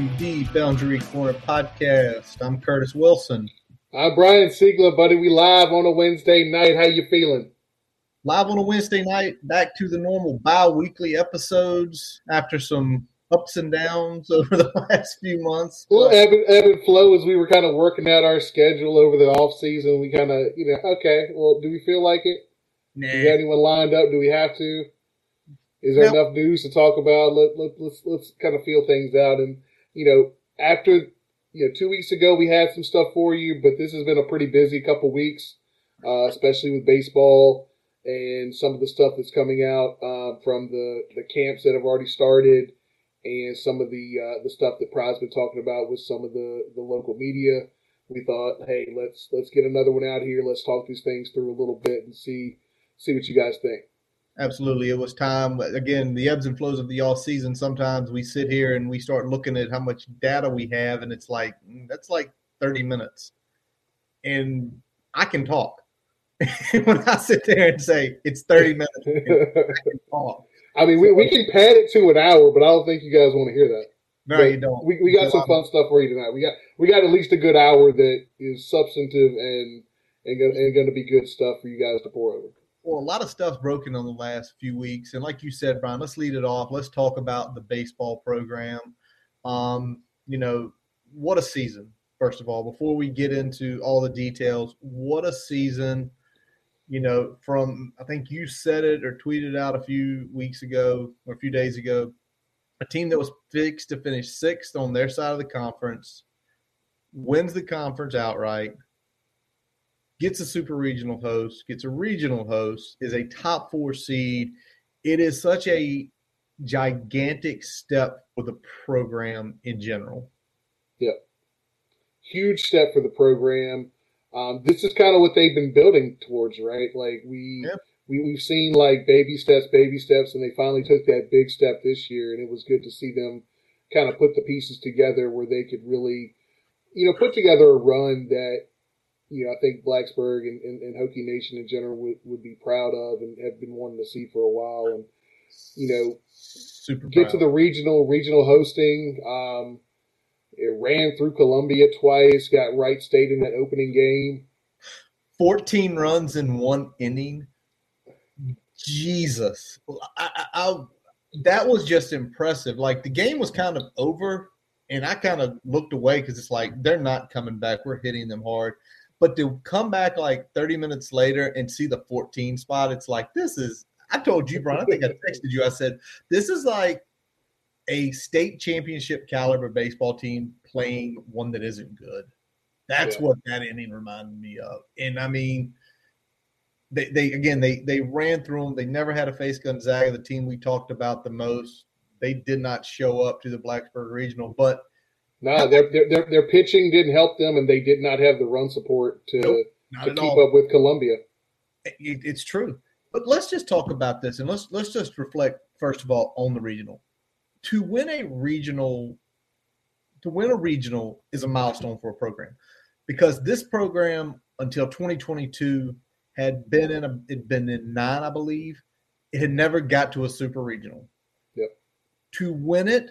To the Boundary Corner podcast. I'm Curtis Wilson. I'm Brian Siegler, buddy. We live on a Wednesday night. How you feeling? Live on a Wednesday night, back to the normal bi-weekly episodes after some ups and downs over the last few months. Little ebb and, ebb and flow as we were kind of working out our schedule over the off season. We kind of, you know, okay, well, do we feel like it? Nah. Do we got anyone lined up? Do we have to? Is there No. enough news to talk about? Let, let, let's let's kind of feel things out. And you know, after you know, two weeks ago we had some stuff for you, but this has been a pretty busy couple weeks, uh, especially with baseball and some of the stuff that's coming out uh, from the the camps that have already started, and some of the uh, the stuff that Pride's been talking about with some of the the local media. We thought, hey, let's let's get another one out here. Let's talk these things through a little bit and see see what you guys think. Absolutely. It was time. Again, the ebbs and flows of the off season. Sometimes we sit here and we start looking at how much data we have, and it's like, mm, that's like 30 minutes. And I can talk. when I sit there and say it's 30 minutes, I can talk. I mean, we, we can pad it to an hour, but I don't think you guys want to hear that. No, But you don't. We, we got some fun stuff for you tonight. We got we got at least a good hour that is substantive and and and going to be good stuff for you guys to pour over. Well, a lot of stuff's broken on the last few weeks, and like you said, Brian, let's lead it off. Let's talk about the baseball program. Um, you know, what a season! First of all, before we get into all the details, what a season! You know, from I think you said it or tweeted out a few weeks ago or a few days ago, a team that was fixed to finish sixth on their side of the conference wins the conference outright gets a super regional host, gets a regional host, is a top four seed. It is such a gigantic step for the program in general. Yeah. Huge step for the program. Um, this is kind of what they've been building towards, right? Like we we we've seen like baby steps, baby steps, and they finally took that big step this year, and it was good to see them kind of put the pieces together where they could really, you know, put together a run that you know, I think Blacksburg and, and, and Hokie Nation in general would, would be proud of and have been wanting to see for a while. And, you know, super get to the regional, regional hosting. Um, it ran through Columbia twice, got Wright State in that opening game. 14 runs in one inning. Jesus. I, I, I, that was just impressive. Like the game was kind of over, and I kind of looked away because it's like they're not coming back. We're hitting them hard. But to come back like 30 minutes later and see the 14 spot, it's like, this is, I told you, Brian, I think I texted you. I said, this is like a state championship caliber baseball team playing one that isn't good. That's Yeah. what that inning reminded me of. And I mean, they, they again they they ran through them. They never had to face Gonzaga, the team we talked about the most. They did not show up to the Blacksburg Regional, but No, their, their, their, their pitching didn't help them, and they did not have the run support to, Nope, to keep all. up with Columbia. It, it's true. But let's just talk about this and let's let's just reflect first of all on the regional. To win a regional, to win a regional is a milestone for a program because this program until 2022 had been in a had been in nine, I believe. It had never got to a super regional. Yep. To win it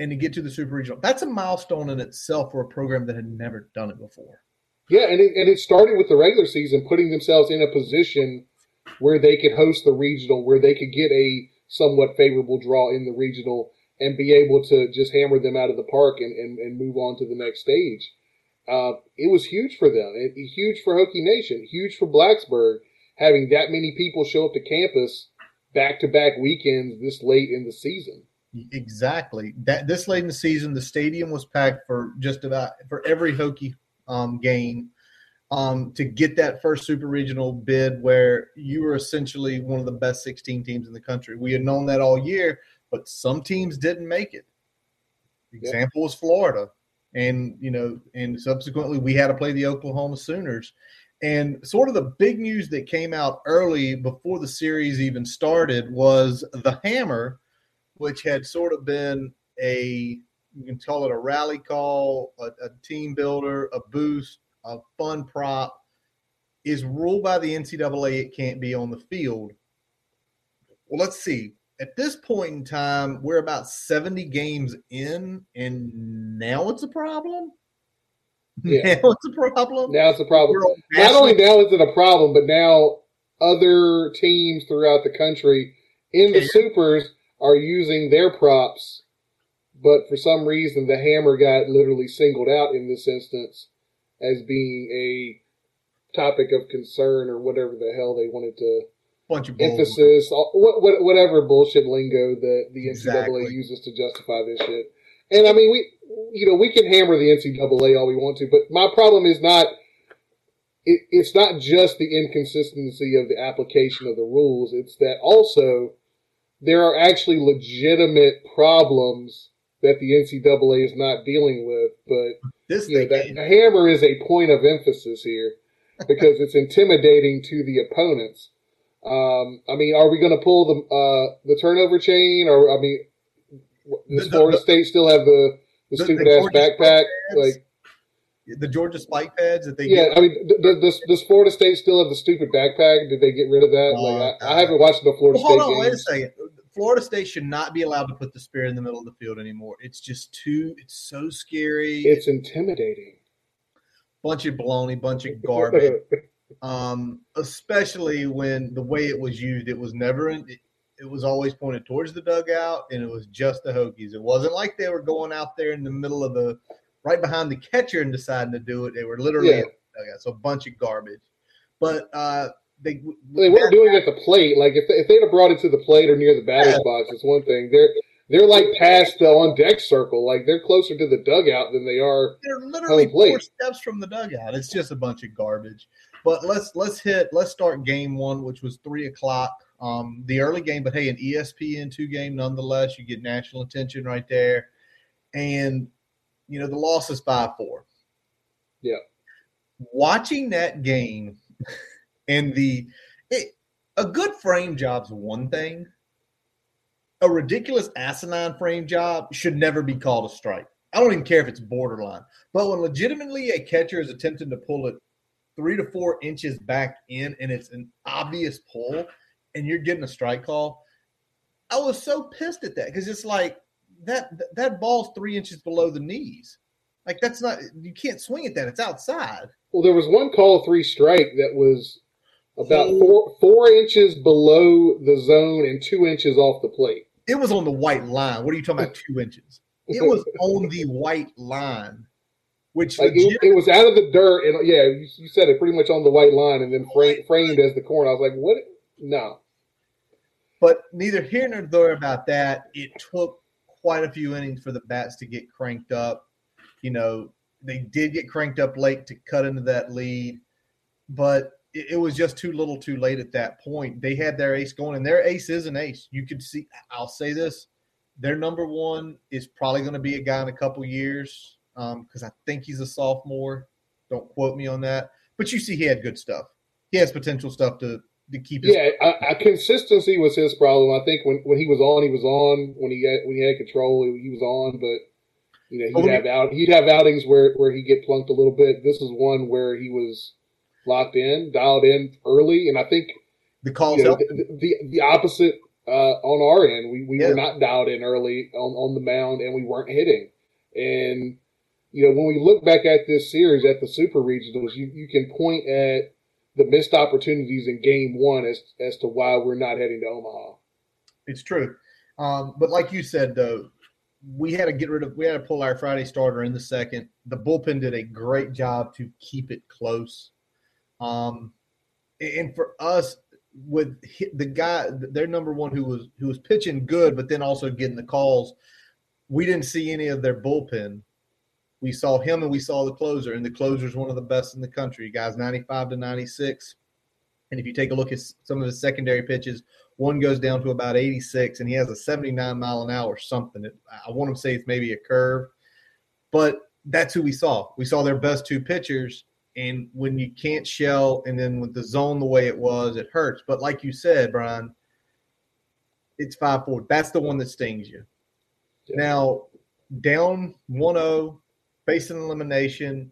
and to get to the super regional, that's a milestone in itself for a program that had never done it before. Yeah, and it, and it started with the regular season putting themselves in a position where they could host the regional, where they could get a somewhat favorable draw in the regional and be able to just hammer them out of the park and, and, and move on to the next stage. Uh, it was huge for them. It, huge for Hokie Nation. Huge for Blacksburg having that many people show up to campus back to back weekends this late in the season. Exactly. That this late in the season, the stadium was packed for just about for every Hokie um, game. Um, to get that first super regional bid, where you were essentially one of the best 16 teams in the country. We had known that all year, but some teams didn't make it. Example was Florida, and you know, and subsequently we had to play the Oklahoma Sooners. And sort of the big news that came out early before the series even started was the Hammer, which had sort of been a you can call it a rally call, a, a team builder, a boost, a fun prop, is ruled by the NCAA it can't be on the field. Well, let's see. at this point in time, we're about 70 games in, and now it's a problem. Yeah. Now it's a problem. Now it's a problem. Not only now is it a problem, but now other teams throughout the country in the Yeah. supers are using their props, but for some reason the hammer got literally singled out in this instance as being a topic of concern or whatever the hell they wanted to emphasis, all- what, what, whatever bullshit lingo that the NCAA Exactly. uses to justify this shit. And I mean, we, you know, we can hammer the NCAA all we want to, but my problem is not. It, it's not just the inconsistency of the application of the rules. It's that also there are actually legitimate problems that the NCAA is not dealing with. But This you know, that, the hammer is a point of emphasis here because it's intimidating to the opponents. Um, I mean, are we going to pull the uh, the turnover chain, or I mean, does Florida State still have the the, stupid ass backpack? Like, the Georgia spike pads that they yeah, get. I mean, does, does Florida State still have the stupid backpack? Did they get rid of that? Oh, like, I, I haven't watched the Florida Well, hold State on, wait a games. second. Florida State should not be allowed to put the spear in the middle of the field anymore. It's just too. It's so scary. It's intimidating. bunch of baloney, bunch of garbage. um, especially when the way it was used, it was never in. It, it was always pointed towards the dugout, and it was just the Hokies. It wasn't like they were going out there in the middle of the, right behind the catcher and deciding to do it. They were literally Yeah. So a bunch of garbage. But uh, they they weren't doing it at the plate. Like if, if they'd have brought it to the plate or near the batter's Yeah. box, it's one thing. They're they're like past the on deck circle. Like they're closer to the dugout than they are. They're literally four steps from the dugout. It's just a bunch of garbage. But let's let's hit let's start game one, which was three o'clock. Um, the early game, but hey, an ESPN two game nonetheless. You get national attention right there, and you know the loss is five four. Yeah. Watching that game and the it, a good frame job's one thing. A ridiculous asinine frame job should never be called a strike. I don't even care if it's borderline. But when legitimately a catcher is attempting to pull it three to four inches back in and it's an obvious pull and you're getting a strike call, I was so pissed at that because it's like that that ball's three inches below the knees. Like that's not you can't swing at that. It's outside. Well, there was one call three strike that was about four four inches below the zone and two inches off the plate. It was on the white line. What are you talking about? Two inches. It was on the white line, which like it, legit- it was out of the dirt, and yeah, you, you said it pretty much on the white line, and then frame, framed as the corner. I was like, what? No, But neither here nor there about that. It took quite a few innings for the bats to get cranked up. You know, they did get cranked up late to cut into that lead, but it, it was just too little too late at that point. They had their ace going, and their ace is an ace. You could see, I'll say this their number one is probably going to be a guy in a couple years um, because I think he's a sophomore. Don't quote me on that. But you see, he had good stuff. He has potential stuff to, to keep his yeah, I, I, consistency was his problem. I think when, when he was on, he was on. When he had, when he had control, he, he was on. But you know, he'd have out he'd have outings where where he get plunked a little bit. This is one where he was locked in, dialed in early, and I think the calls you know, the, the the opposite uh, on our end. We we Yeah. were not dialed in early on, on the mound, and we weren't hitting. And you know, when we look back at this series at the Super Regionals, you, you can point at the missed opportunities in Game One as as to why we're not heading to Omaha. It's true. Um, but like you said, though, we had to get rid of, we had to pull our Friday starter in the second. The bullpen did a great job to keep it close. Um, and for us, with the guy, their number one who was who was pitching good, but then also getting the calls, we didn't see any of their bullpen. We saw him and we saw the closer, and the closer is one of the best in the country. Guys, ninety-five to ninety-six. And if you take a look at some of his secondary pitches, one goes down to about 86, and he has a 79 mile an hour something. It- I want to say it's maybe a curve, but that's who we saw. We saw their best two pitchers, and when you can't shell, and then with the zone the way it was, it hurts. But like you said, Brian, it's 5 4. That's the one that stings you. Yeah. Now, down 1 0, facing elimination,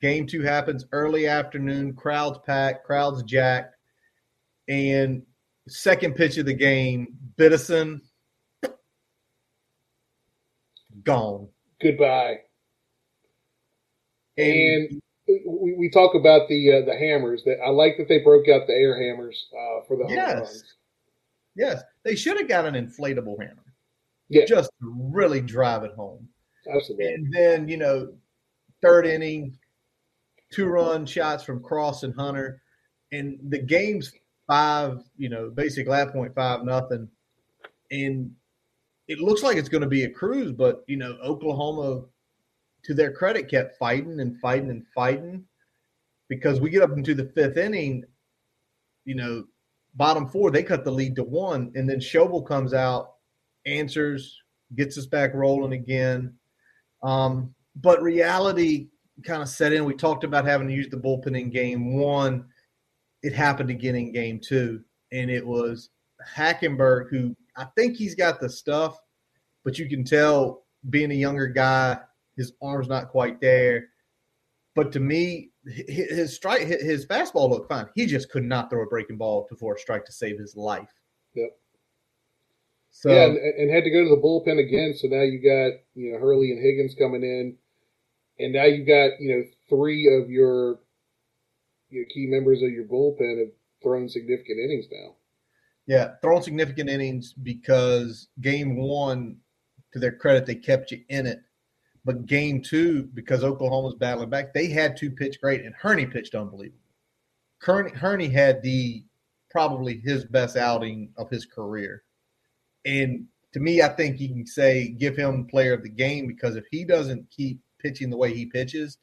game two happens early afternoon, crowds packed, crowds jacked, and second pitch of the game, Biddison gone. Goodbye. And, we, we talk about the uh, the hammers. That I like that they broke out the air hammers uh, for the home yes. runs. Yes, they should have got an inflatable hammer. Yeah, just to really drive it home. And then you know, third inning, two run shots from Cross and Hunter, and the game's five. You know, basically at point five nothing, and it looks like it's going to be a cruise. But you know, Oklahoma to their credit, kept fighting and fighting and fighting because we get up into the fifth inning, you know, bottom four, they cut the lead to one. And then Schobel comes out, answers, gets us back rolling again. Um, but reality kind of set in. We talked about having to use the bullpen in game one. It happened again in game two. And it was Hackenberg, who I think he's got the stuff, but you can tell being a younger guy, his arm's not quite there. But to me, his strike, his fastball looked fine. He just could not throw a breaking ball to for a strike to save his life. Yep. So, yeah, and, and, had to go to the bullpen again. So now you got you know Hurney and Higgins coming in, and now you got you know three of your your key members of your bullpen have thrown significant innings now. Yeah, thrown significant innings because game one, to their credit, they kept you in it. But game two, because Oklahoma's battling back, they had to pitch great, and Hurney pitched unbelievable. Hurney had the probably his best outing of his career. And to me, I think you can say give him player of the game because if he doesn't keep pitching the way he pitches,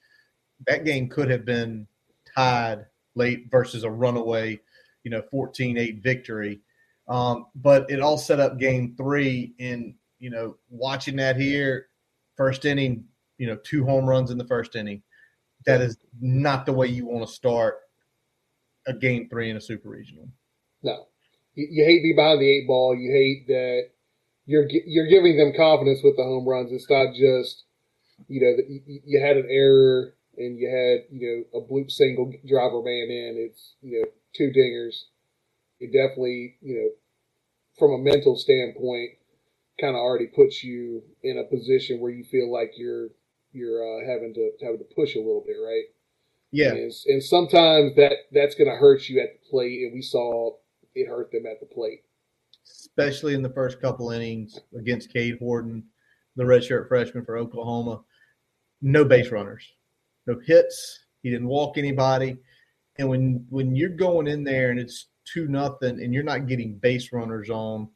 that game could have been tied late versus a runaway, you know, 14-8 victory. Um, but it all set up game three. And, you know, watching that here, first inning, you know, two home runs in the first inning. That is not the way you want to start a game three in a super regional. No, you, you hate to be behind the eight ball. You hate that you're you're giving them confidence with the home runs. It's not just you know you, you had an error and you had you know a bloop single driver man in. It's you know two dingers. It definitely you know from a mental standpoint kind of already puts you in a position where you feel like you're you're uh, having to having to push a little bit, right? Yeah. And, and sometimes that that's going to hurt you at the plate, and we saw it hurt them at the plate, especially in the first couple innings against Cade Horton, the redshirt freshman for Oklahoma. No base runners, no hits. He didn't walk anybody, and when when you're going in there and it's two nothing, and you're not getting base runners on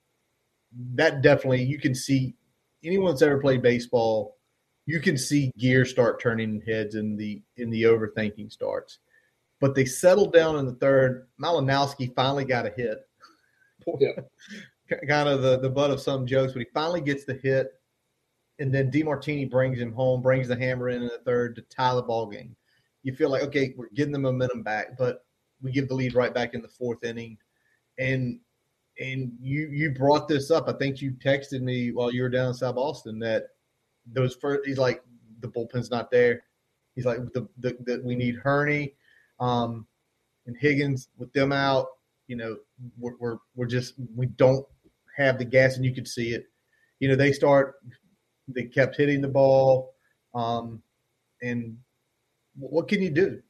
that definitely you can see anyone that's ever played baseball, you can see gears start turning heads in the in the overthinking starts. But they settled down in the third. Malinowski finally got a hit. Yeah. kind of the, the butt of some jokes, but he finally gets the hit. And then DeMartini brings him home, brings the hammer in in the third to tie the ball game. You feel like, okay, we're getting the momentum back, but we give the lead right back in the fourth inning. And and you you brought this up. I think you texted me while you were down in South Boston that those first. He's like the bullpen's not there. He's like the the, the we need Hurney, um, and Higgins with them out. You know, we're, we're we're just we don't have the gas, and you could see it. You know, they start. They kept hitting the ball, um, and what can you do?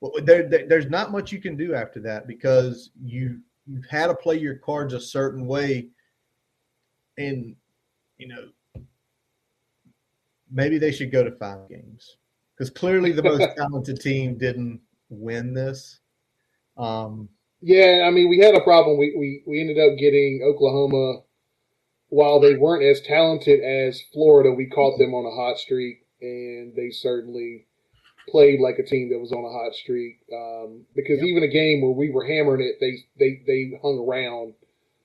Well, there, there, there's not much you can do after that because you you've had to play your cards a certain way and you know maybe they should go to five games because clearly the most talented team didn't win this um, yeah i mean we had a problem we, we we ended up getting oklahoma while they weren't as talented as florida we caught them on a hot streak and they certainly played like a team that was on a hot streak. Um, because yep. even a game where we were hammering it, they they they hung around.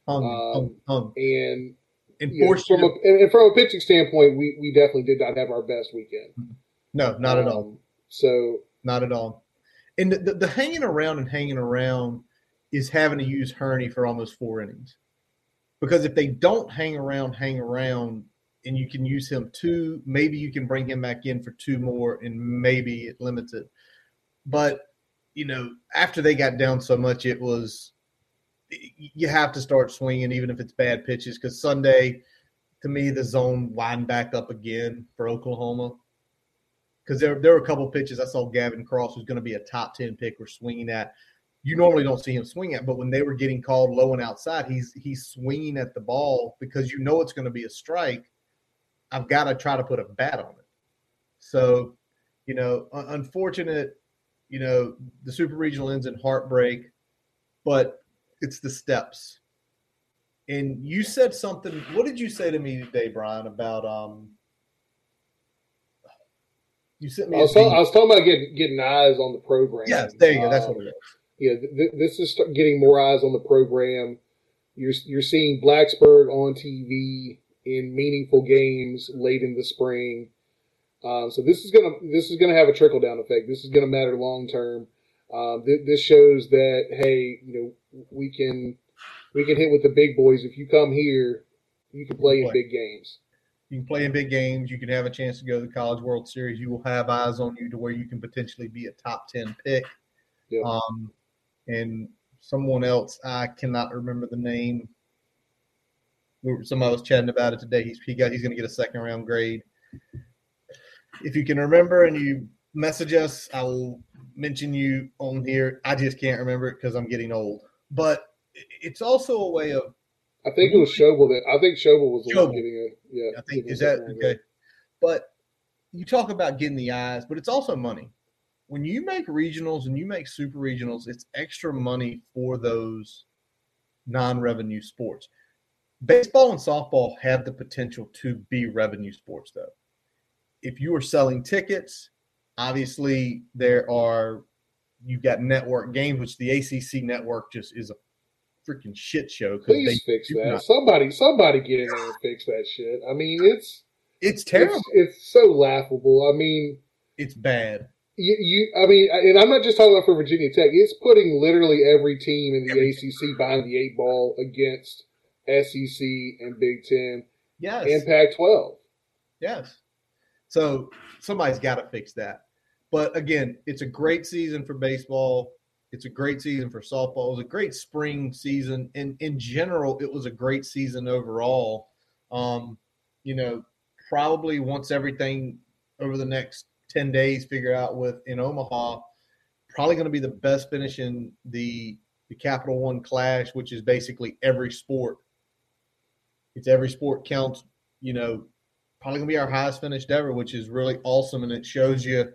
Hung, um, hung, And, know, from a and from a pitching standpoint, we we definitely did not have our best weekend. No, not um, at all. So not at all. And the, the, hanging around and hanging around is having to use Hurney for almost four innings. Because if they don't hang around, hang around, and you can use him two. Maybe you can bring him back in for two more, and maybe it limits it. But you know, after they got down so much, it was you have to start swinging, even if it's bad pitches. Because Sunday, to me, the zone widened back up again for Oklahoma. Because there, there were a couple pitches I saw Gavin Cross was going to be a top 10 pick or swinging at. You normally don't see him swing at, but when they were getting called low and outside, he's he's swinging at the ball because you know it's going to be a strike. I've got to try to put a bat on it. So, you know, unfortunate, you know, the super regional ends in heartbreak, but it's the steps. And you said something. What did you say to me today, Brian, about um? You sent me. I was, talking, I was talking about getting getting eyes on the program. Yes, there you go. That's um, what it is. Yeah, th- this is getting more eyes on the program. You're you're seeing Blacksburg on TV in meaningful games late in the spring. Um, so this is gonna this is gonna have a trickle down effect. This is gonna matter long term. Um, th- this shows that hey, you know, we can we can hit with the big boys. If you come here, you can play, in big games. You can play in big games. You can have a chance to go to the College World Series. You will have eyes on you to where you can potentially be a top ten pick. Yep. Um, and someone else, I cannot remember the name. Somebody was chatting about it today. He's he got he's going to get a second round grade. If you can remember and you message us, I will mention you on here. I just can't remember it because I'm getting old. But it's also a way of. I think it was Schobel that I think Schobel was the one getting it. Yeah, I think is that okay. But you talk about getting the eyes, but it's also money. When you make regionals and you make super regionals, it's extra money for those non-revenue sports. Baseball and softball have the potential to be revenue sports, though. If you are selling tickets, obviously there are you've got network games, which the ACC network just is a freaking shit show. Please fix that. Not. Somebody, somebody get in there and fix that shit. I mean, it's it's terrible. It's, it's so laughable. I mean, it's bad. You, you, I mean, and I'm not just talking about for Virginia Tech. It's putting literally every team in the every ACC team. behind the eight ball against SEC and Big Ten. Yes. And Pac-12. Yes. So somebody's got to fix that. But again, it's a great season for baseball. It's a great season for softball. It was a great spring season. And in general, it was a great season overall. Um, you know, probably once everything over the next 10 days figure out with in Omaha, probably going to be the best finish in the the Capital One Clash, which is basically every sport. It's every sport counts, you know, probably gonna be our highest finished ever, which is really awesome. And it shows you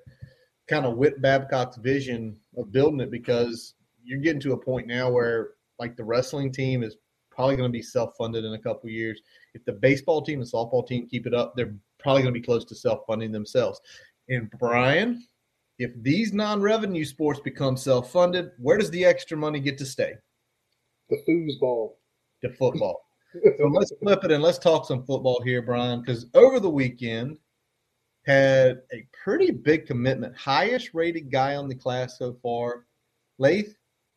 kind of Whit Babcock's vision of building it because you're getting to a point now where like the wrestling team is probably going to be self-funded in a couple years. If the baseball team and softball team keep it up, they're probably going to be close to self-funding themselves. And Brian, if these non-revenue sports become self-funded, where does the extra money get to stay? The foosball. The football. so let's flip it and let's talk some football here, Brian, because over the weekend had a pretty big commitment, highest rated guy on the class so far, Layth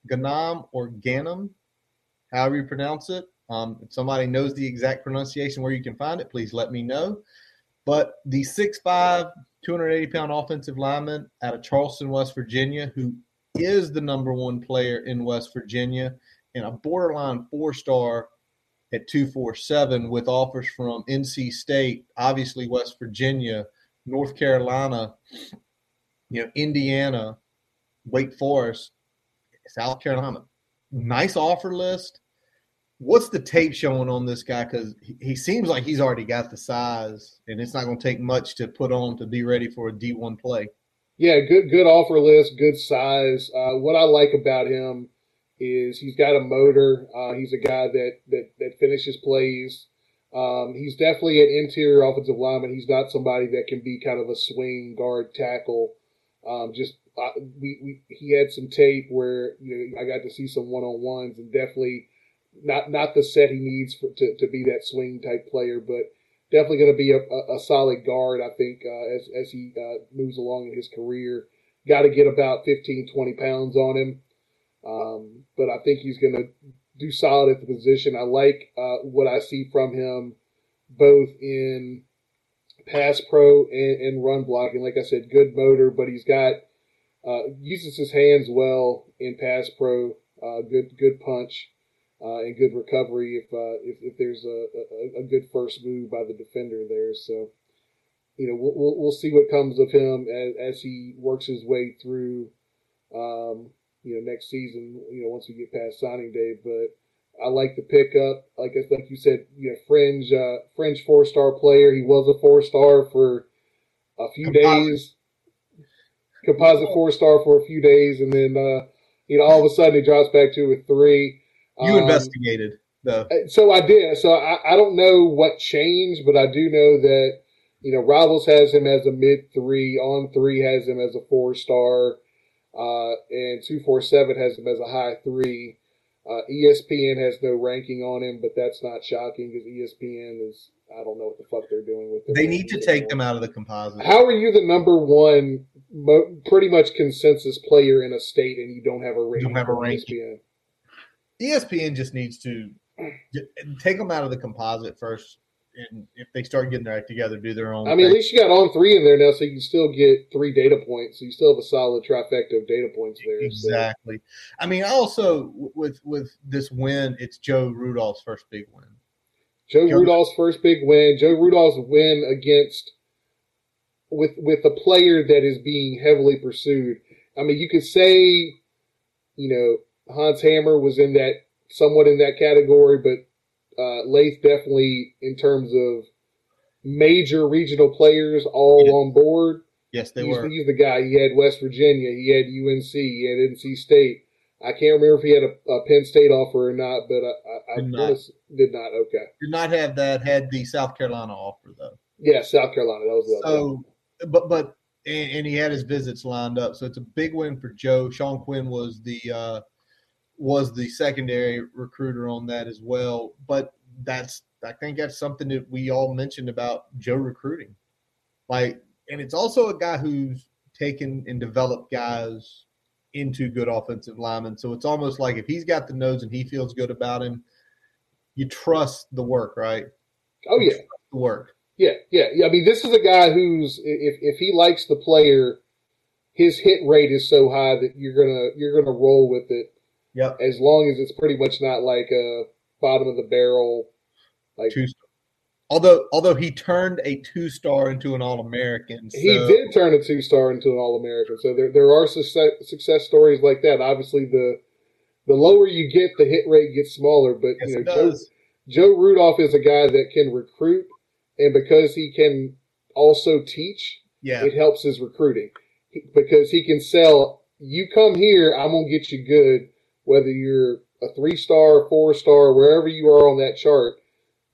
Ghannam or Ganem, however you pronounce it. Um, if somebody knows the exact pronunciation where you can find it, please let me know. But the 6'5, 280 pound offensive lineman out of Charleston, West Virginia, who is the number one player in West Virginia and a borderline four star at 247 with offers from NC State, obviously West Virginia, North Carolina, you know, Indiana, Wake Forest, South Carolina. Nice offer list. What's the tape showing on this guy? Because he seems like he's already got the size, and it's not going to take much to put on to be ready for a D1 play. Yeah, good good offer list, good size. Uh, what I like about him is he's got a motor. Uh, he's a guy that, that that finishes plays. Um, he's definitely an interior offensive lineman. He's not somebody that can be kind of a swing guard tackle. Um, just we, we he had some tape where you know I got to see some one on ones and definitely not not the set he needs for, to to be that swing type player, but definitely going to be a, a, a, solid guard. I think uh, as as he uh, moves along in his career, got to get about 15, 20 pounds on him. Um, but I think he's going to do solid at the position. I like uh, what I see from him both in pass pro and, and, run blocking. Like I said, good motor, but he's got uh, uses his hands well in pass pro. Uh, good good punch. uh, and good recovery if, uh, if, if there's a, a, a, good first move by the defender there. So, you know, we'll, we'll, we'll see what comes of him as, as he works his way through, um, you know, next season, you know, once we get past signing day. But I like the pickup. Like I like you said, you know, fringe uh, fringe four star player. He was a four star for a few composite. days. Composite four star for a few days, and then uh, you know all of a sudden he drops back to a three. You um, investigated though, uh, so I did. So I, I don't know what changed, but I do know that you know Rivals has him as a mid three. On three has him as a four star, uh, and two four seven has him as a high three. Uh, ESPN has no ranking on him, but that's not shocking because ESPN is I don't know what the fuck they're doing with it. They need to take them out of the composite. How are you the number one, mo- pretty much consensus player in a state, and you don't have a rating? Don't have a ranking. ESPN. ESPN just needs to take them out of the composite first and if they start getting their act together, do their own. I mean, thing. at least you got on three in there now, so you can still get three data points. So you still have a solid trifecta of data points there. Exactly. So. I mean, also with with this win, it's Joe Rudolph's first big win. Joe, Joe Rudolph's first big win. Joe Rudolph's win against with with a player that is being heavily pursued. I mean, you could say, you know, Hans Hammer was in that somewhat in that category, but uh, Lath definitely in terms of major regional players all yeah. on board. Yes, they he's, were. He's the guy. He had West Virginia. He had UNC. He had NC State. I can't remember if he had a, a Penn State offer or not, but I, I, did, not. did not. Okay, did not have that. Had the South Carolina offer though. Yeah, South Carolina. That was the so, but but and, and, he had his visits lined up. So it's a big win for Joe. Sean Quinn was the uh, was the secondary recruiter on that as well. But that's I think that's something that we all mentioned about Joe recruiting. Like, and it's also a guy who's taken and developed guys into good offensive linemen. So it's almost like if he's got the nose and he feels good about him, you trust the work, right? Oh yeah, the work. Yeah, yeah, yeah. I mean, this is a guy who's if if he likes the player, his hit rate is so high that you're gonna you're gonna roll with it Yep. As long as it's pretty much not like a bottom of the barrel, like two. Although although he turned a two star into an All American, so. he did turn a two star into an All American. So there there are success, success stories like that. Obviously, the the lower you get, the hit rate gets smaller. But yes, you know, Joe, Joe Rudolph is a guy that can recruit, and because he can also teach, yeah, it helps his recruiting because he can sell. You come here, I'm gonna get you good whether you're a three star, four star, wherever you are on that chart,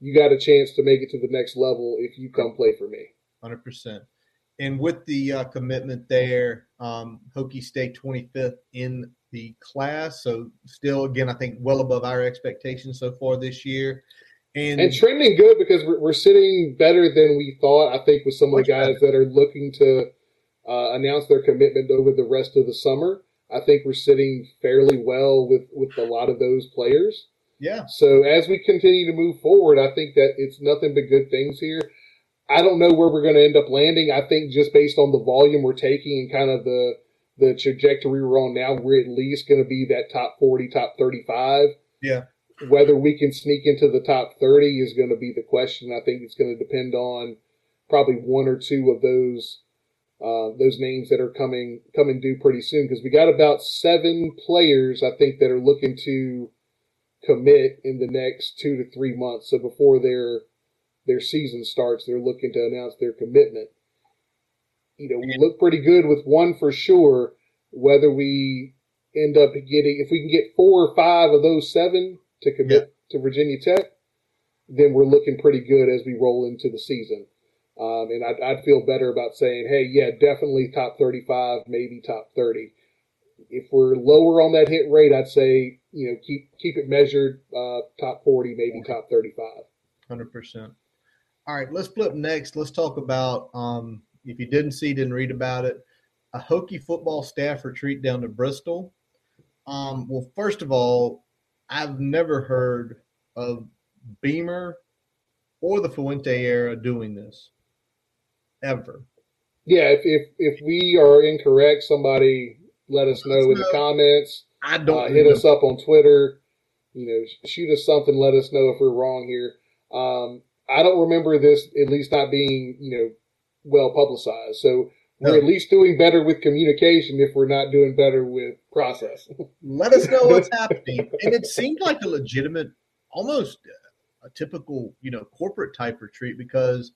you got a chance to make it to the next level if you come play for me. 100%. And with the uh, commitment there, um, Hokie State 25th in the class. So, still, again, I think well above our expectations so far this year. And, and trending good because we're, we're sitting better than we thought, I think, with some of the guys that are looking to uh, announce their commitment over the rest of the summer. I think we're sitting fairly well with, with a lot of those players. Yeah. So as we continue to move forward, I think that it's nothing but good things here. I don't know where we're going to end up landing. I think just based on the volume we're taking and kind of the the trajectory we're on now, we're at least going to be that top 40, top 35. Yeah. Whether we can sneak into the top 30 is going to be the question. I think it's going to depend on probably one or two of those uh, those names that are coming coming due pretty soon because we got about seven players I think that are looking to commit in the next two to three months. So before their their season starts, they're looking to announce their commitment. You know, we look pretty good with one for sure. Whether we end up getting, if we can get four or five of those seven to commit to Virginia Tech, then we're looking pretty good as we roll into the season. Um, and I'd, I'd, feel better about saying, hey, yeah, definitely top 35, maybe top 30. If we're lower on that hit rate, I'd say, you know, keep keep it measured, uh, top 40, maybe top 35. 100%. All right, let's flip next. Let's talk about, um, if you didn't see, didn't read about it, a Hokie football staff retreat down to Bristol. Um, well, first of all, I've never heard of Beamer or the Fuente era doing this ever. Yeah, if if, if we are incorrect, somebody let us know in the comments. I don't uh, hit us up on Twitter. you know, shoot us something, let us know if we're wrong here. Um, I don't remember this at least not being, you know, well publicized. So we're no. at least doing better with communication if we're not doing better with process. Let us know what's happening. And it seemed like a legitimate, almost a typical, you know, corporate type retreat because,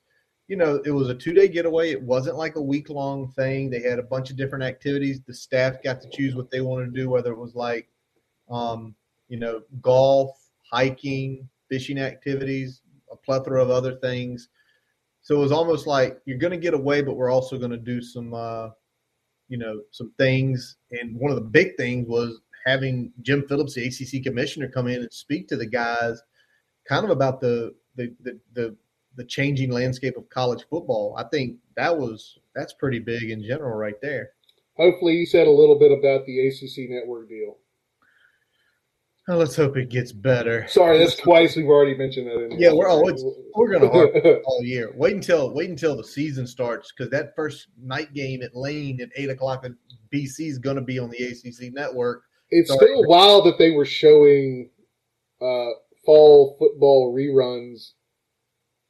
you know, it was a two day getaway. It wasn't like a week long thing. They had a bunch of different activities. The staff got to choose what they wanted to do, whether it was like, um, you know, golf, hiking, fishing activities, a plethora of other things. So it was almost like you're going to get away, but we're also going to do some, uh, you know, some things. And one of the big things was having Jim Phillips, the ACC commissioner, come in and speak to the guys, kind of about the the the the, the changing landscape of college football. I think that was that's pretty big in general, right there. Hopefully, you said a little bit about the ACC network deal. Well, let's hope it gets better. Sorry, that's twice we've already mentioned that. yeah, we're oh, we're gonna harp all year. Wait until wait until the season starts because that first night game at Lane at eight o'clock at BC is going to be on the ACC network. It's Sorry. still wild that they were showing uh, fall football reruns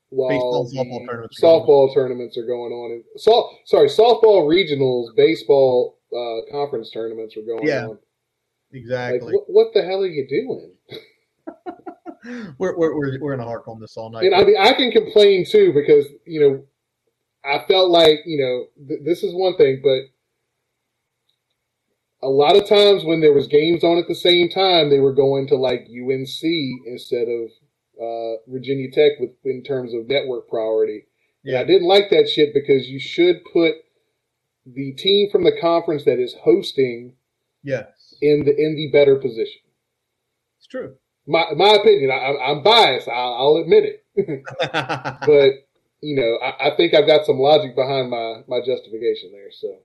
while baseball, softball tournaments, softball tournaments are going on. And, so, sorry, softball regionals, baseball uh, conference tournaments are going yeah. on. Exactly. Like, what, what the hell are you doing? we're, we're, we're, we're going to harp on this all night. And I mean, I can complain too because, you know, I felt like, you know, th- this is one thing, but a lot of times when there was games on at the same time, they were going to like UNC instead of uh, Virginia Tech with in terms of network priority. Yeah, and I didn't like that shit because you should put the team from the conference that is hosting yes in the in the better position. It's true. My my opinion. I, am biased. I'll, I'll, admit it. but you know, I, I, think I've got some logic behind my my justification there. So.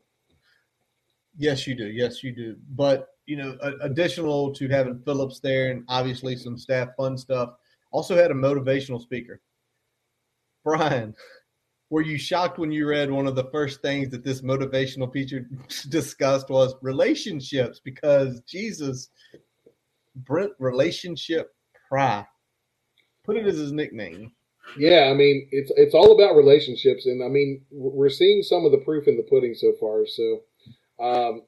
Yes, you do. Yes, you do. But you know, additional to having Phillips there, and obviously some staff fun stuff. Also had a motivational speaker. Brian, were you shocked when you read one of the first things that this motivational feature discussed was relationships? Because Jesus, Brent, relationship pry. Put it as his nickname. Yeah, I mean it's it's all about relationships, and I mean we're seeing some of the proof in the pudding so far. So, um,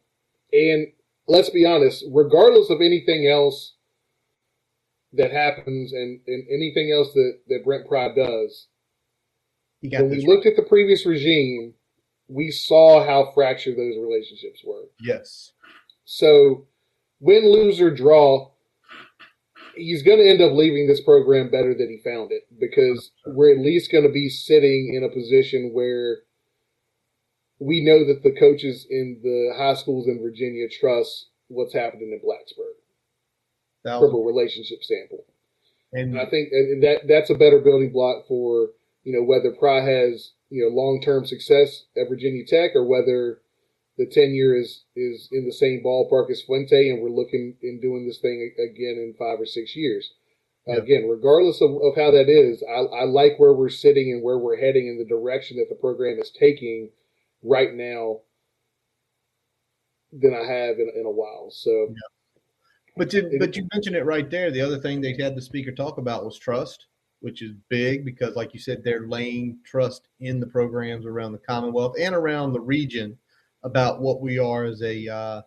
and let's be honest, regardless of anything else that happens and, and anything else that that Brent Pry does, when we looked at the previous regime, we saw how fractured those relationships were. Yes. So, win, lose, or draw, he's going to end up leaving this program better than he found it because we're at least going to be sitting in a position where we know that the coaches in the high schools in Virginia trust what's happening in Blacksburg from a relationship standpoint. And, and I think that that's a better building block for you know, whether Pry has, you know, long term success at Virginia Tech or whether the tenure is is in the same ballpark as Fuente and we're looking in doing this thing again in five or six years. Yep. Again, regardless of, of how that is, I, I like where we're sitting and where we're heading in the direction that the program is taking right now than I have in, in a while. So, yep. But you, but you mentioned it right there. The other thing they had the speaker talk about was trust which is big because, like you said, they're laying trust in the programs around the Commonwealth and around the region about what we are as a, uh,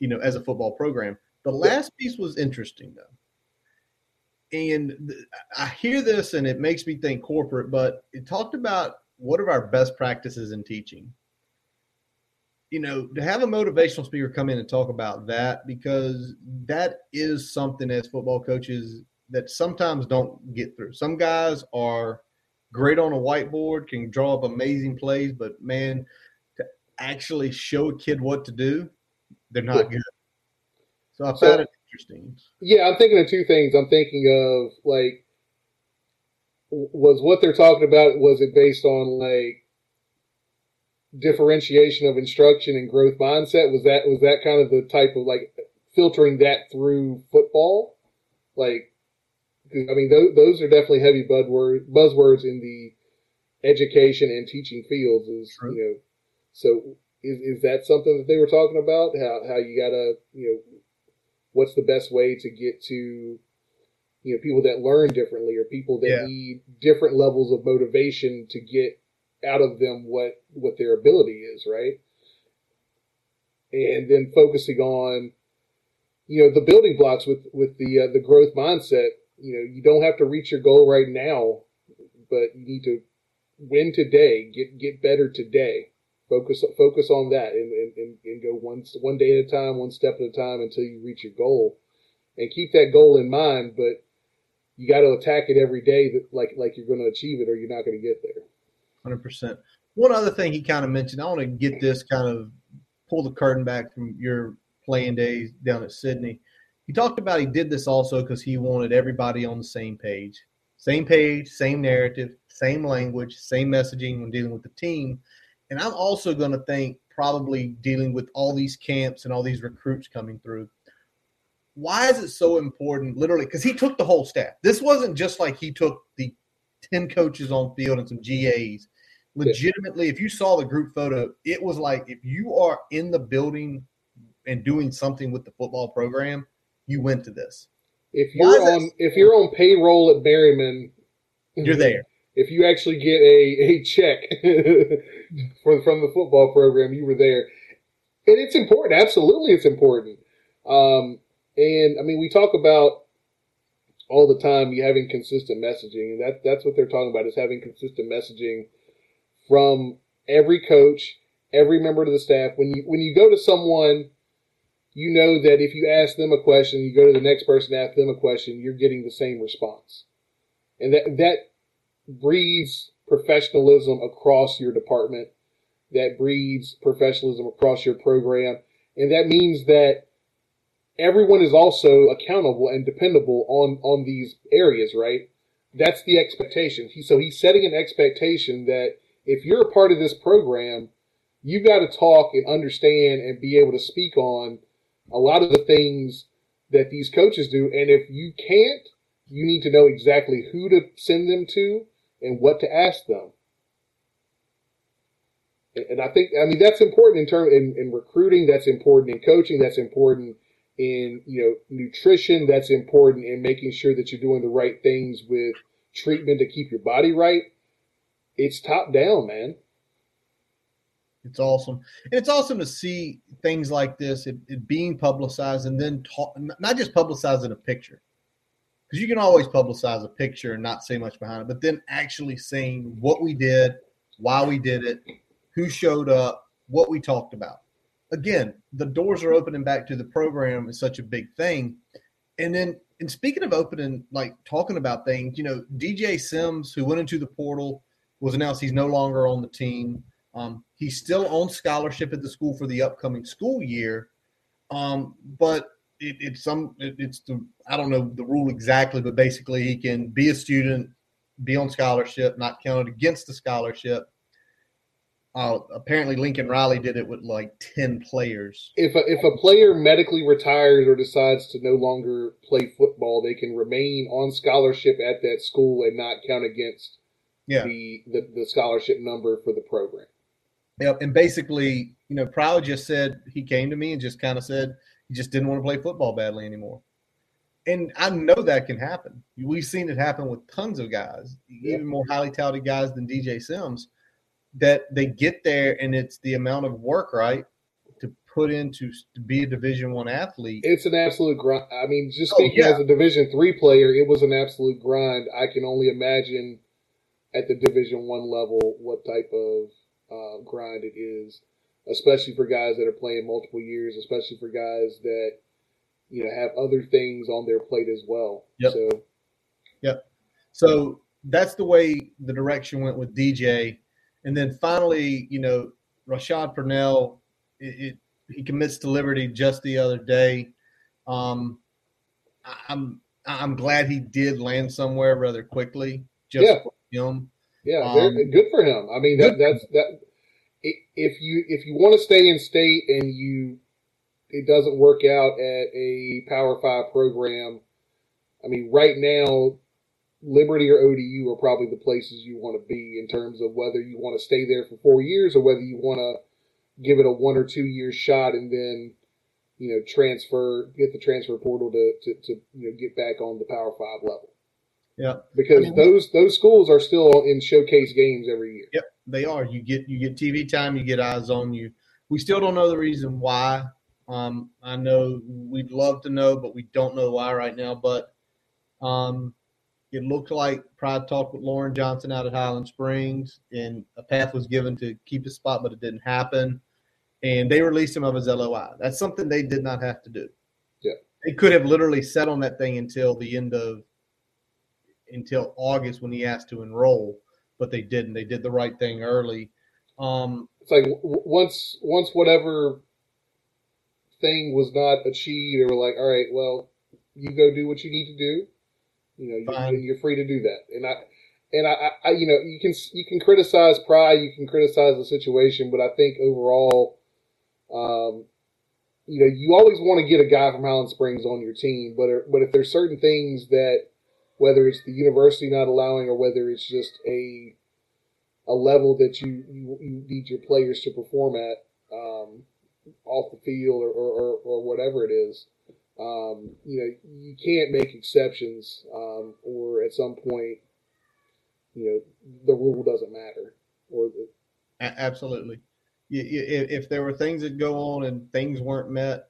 you know, as a football program. The last piece was interesting though, and I hear this and it makes me think corporate, but it talked about what are our best practices in teaching. You know, to have a motivational speaker come in and talk about that because that is something as football coaches that sometimes don't get through. Some guys are great on a whiteboard, can draw up amazing plays, but man, to actually show a kid what to do, they're not good. So I found so, it interesting. Yeah, I'm thinking of two things. I'm thinking of like, was what they're talking about? Was it based on like differentiation of instruction and growth mindset? Was that was that kind of the type of like filtering that through football? Like I mean, those, those are definitely heavy buzzword, buzzwords in the education and teaching fields. Is True. you know, so is, is that something that they were talking about? How how you gotta you know what's the best way to get to you know people that learn differently or people that Yeah. need different levels of motivation to get out of them what what their ability is right? And then focusing on you know the building blocks with with the uh, the growth mindset you know you don't have to reach your goal right now but you need to win today get get better today. Focus focus on that and, and, and, go one one day at a time one step at a time until you reach your goal. And keep that goal in mind but you got to attack it every day that like like you're going to achieve it or you're not going to get there Hundred percent. One other thing he kind of mentioned, I want to get this kind of pull the curtain back from your playing days down at Sydney. He talked about he did this also because he wanted everybody on the same page, same page, same narrative, same language, same messaging when dealing with the team. And I'm also going to think probably dealing with all these camps and all these recruits coming through. Why is it so important? Literally, because he took the whole staff. This wasn't just like he took the 10 coaches on field and some GAs. Legitimately, if you saw the group photo, it was like if you are in the building and doing something with the football program, you went to this. if you're on if you're on payroll at Merryman You're there. if you actually get a, a check for, from the football program, you were there. And it's important. Absolutely, it's important. Um, and I mean, we talk about all the time you having consistent messaging, and that that's what they're talking about is having consistent messaging from every coach, every member of the staff. When you when you go to someone, you know that if you ask them a question, you go to the next person, ask them a question, you're getting the same response, and that that breeds professionalism across your department. That breeds professionalism across your program, and that means that everyone is also accountable and dependable on on these areas, right? That's the expectation. He, so he's setting an expectation that if you're a part of this program, you've got to talk and understand and be able to speak on a lot of the things that these coaches do. And if you can't, you need to know exactly who to send them to and what to ask them. And- I think, I mean, that's important in term in, in recruiting. That's important in coaching. That's important in you know nutrition. That's important in making sure that you're doing the right things with treatment to keep your body right. It's top down, man. It's awesome. And it's awesome to see things like this, it, it being publicized and then talk, not just publicizing a picture. Because you can always publicize a picture and not say much behind it, but then actually seeing what we did, why we did it, who showed up, what we talked about. Again, the doors are opening back to the program is such a big thing. And then, and speaking of opening, like talking about things, you know, DJ Sims, who went into the portal, was announced he's no longer on the team. Um, he's still on scholarship at the school for the upcoming school year, um, but it, it's some it, it's the I don't know the rule exactly, but basically he can be a student, be on scholarship, not counted against the scholarship. Uh, apparently, Lincoln Riley did it with like ten players. If a, if a player medically retires or decides to no longer play football, they can remain on scholarship at that school and not count against Yeah, the, the, the scholarship number for the program. Yep. And basically, you know, Pry just said he came to me and just kind of said he just didn't want to play football badly anymore. And I know that can happen. We've seen it happen with tons of guys, even more highly touted guys than DJ Sims, that they get there and it's the amount of work, right, to put into to be a Division One athlete. It's an absolute grind. I mean, just Oh, yeah. as a Division three player, it was an absolute grind. I can only imagine at the Division one level what type of uh, grind it is, especially for guys that are playing multiple years, especially for guys that you know have other things on their plate as well. Yep. So So that's the way the direction went with DJ. And then finally, you know, Rashad Purnell, it, it, he commits to Liberty just the other day. Um, I'm I'm glad he did land somewhere rather quickly, just Yeah. for him. yeah, Um, good for him. I mean, that, that's that. If you if you want to stay in state and you it doesn't work out at a Power Five program, I mean, right now, Liberty or ODU are probably the places you want to be in terms of whether you want to stay there for four years or whether you want to give it a one or two year shot and then you know, transfer, get the transfer portal to, to, to you know, get back on the Power Five level. Yeah, because I mean, those those schools are still in showcase games every year. Yep, they are. You get you get TV time, you get eyes on you. We still don't know the reason why. Um, I know we'd love to know, but we don't know why right now. But um, it looked like Pry talked with Loren Johnson out at Highland Springs, and a path was given to keep his spot, but it didn't happen. And they released him of his LOI. That's something they did not have to do. Yeah, they could have literally sat on that thing until the end of until August when he asked to enroll, but they didn't. They did the right thing early. Um, it's like once once whatever thing was not achieved, they were like, all right, well, you go do what you need to do. You know, you're, you're free to do that. And I and I, I, you know, you can you can criticize Pry, you can criticize the situation, but I think overall, um, you know, you always want to get a guy from Highland Springs on your team, but but if there's certain things that whether it's the university not allowing or whether it's just a a level that you, you, you need your players to perform at um, off the field or, or, or, whatever it is. Um, you know, you can't make exceptions, um, or at some point, you know, the rule doesn't matter. Or the, absolutely, if there were things that go on and things weren't met,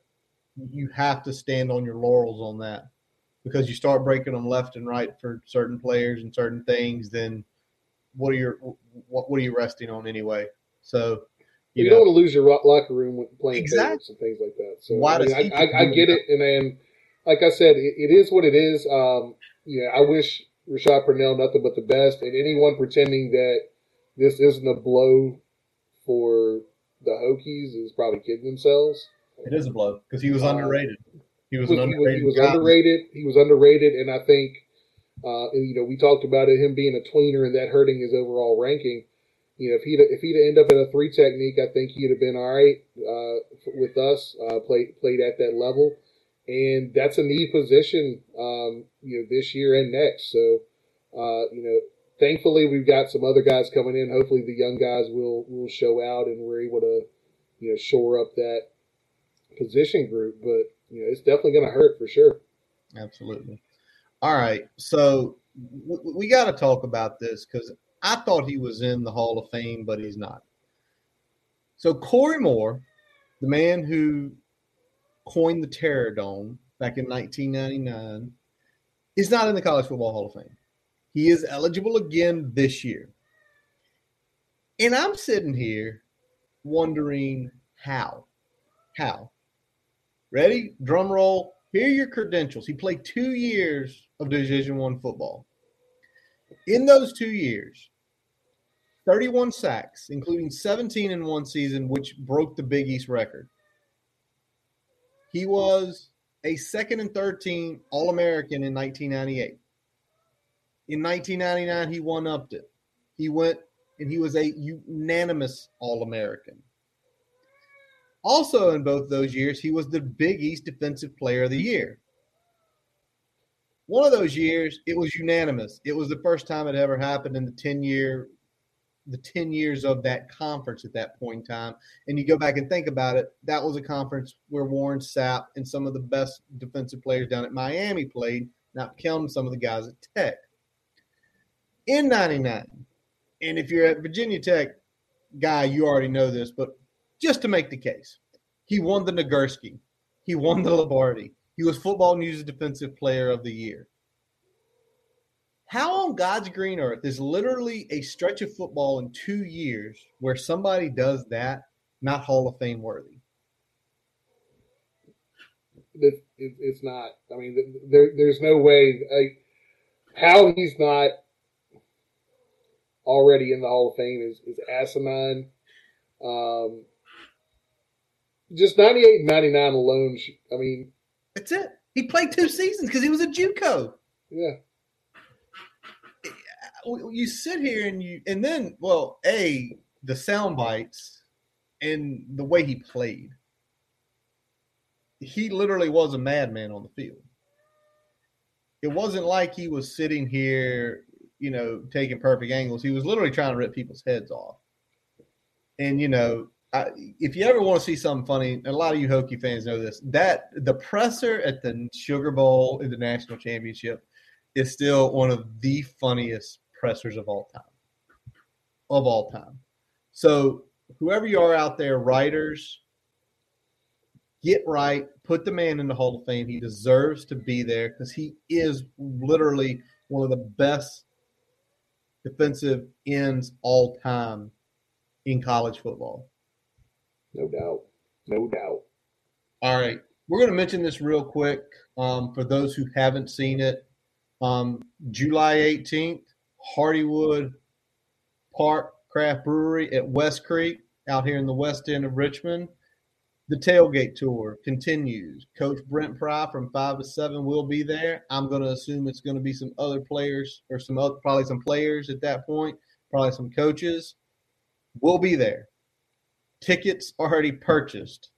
you have to stand on your laurels on that because you start breaking them left and right for certain players and certain things, then what are your what what are you resting on anyway? So you, you know, don't want to lose your locker room when playing exactly. and things like that. So Why I, mean, I, I, I, get it, and then like I said, it, it is what it is. Um, yeah, I wish Rashad Purnell nothing but the best, and anyone pretending that this isn't a blow for the Hokies is probably kidding themselves. It is a blow because he was um, underrated. He was, was, underrated. He was, he was underrated. He was underrated, and I think, uh, and, you know, we talked about it, him being a tweener and that hurting his overall ranking. You know, if he'd if he'd end up in a three technique, I think he'd have been all right uh, with us. Uh, played played at that level, and that's a need position. Um, you know, this year and next. So, uh, you know, thankfully we've got some other guys coming in. Hopefully, the young guys will will show out, and we're able to, you know, shore up that position group. But you know, it's definitely going to hurt for sure. Absolutely. All right. So w- we got to talk about this because I thought he was in the Hall of Fame, but he's not. So Corey Moore, the man who coined the Terror Dome back in 1999, is not in the College Football Hall of Fame. He is eligible again this year. And I'm sitting here wondering how. How? Ready? Drum roll. Here are your credentials. He played two years of Division One football. In those two years, 31 sacks, including 17 in one season, which broke the Big East record. He was a second and third team All American in 1998. In 1999, he one upped it. He went and he was a unanimous All American. Also, in both those years, he was the Big East Defensive Player of the Year. One of those years, it was unanimous. It was the first time it ever happened in the 10 year the 10 years of that conference at that point in time. And you go back and think about it, that was a conference where Warren Sapp and some of the best defensive players down at Miami played, not counting some of the guys at Tech. In 99, and if you're at Virginia Tech, guy, you already know this, but just to make the case. He won the Nagurski. He won the Lombardi. He was Football News Defensive Player of the Year. How on God's green earth is literally a stretch of football in two years where somebody does that not Hall of Fame worthy? It, it, it's not. I mean, there, there's no way. Like, how he's not already in the Hall of Fame is, is asinine. Um, just 98 99 alone. I mean, that's it. He played two seasons because he was a JUCO. Yeah. Uh, you sit here and you, and then, well, a the sound bites and the way he played. He literally was a madman on the field. It wasn't like he was sitting here, you know, taking perfect angles. He was literally trying to rip people's heads off. And you know, If you ever want to see something funny, a lot of you Hokie fans know this. That the presser at the Sugar Bowl in the national championship is still one of the funniest pressers of all time. Of all time. So whoever you are out there, writers, get right, put the man in the Hall of Fame. He deserves to be there because he is literally one of the best defensive ends all time in college football. No doubt. No doubt. All right. We're going to mention this real quick um, for those who haven't seen it. Um, July 18th, Hardywood Park Craft Brewery at West Creek out here in the west end of Richmond. The tailgate tour continues. Coach Brent Pry from five to seven will be there. I'm going to assume it's going to be some other players or some other, probably some players at that point, probably some coaches. We'll be there. Tickets already purchased.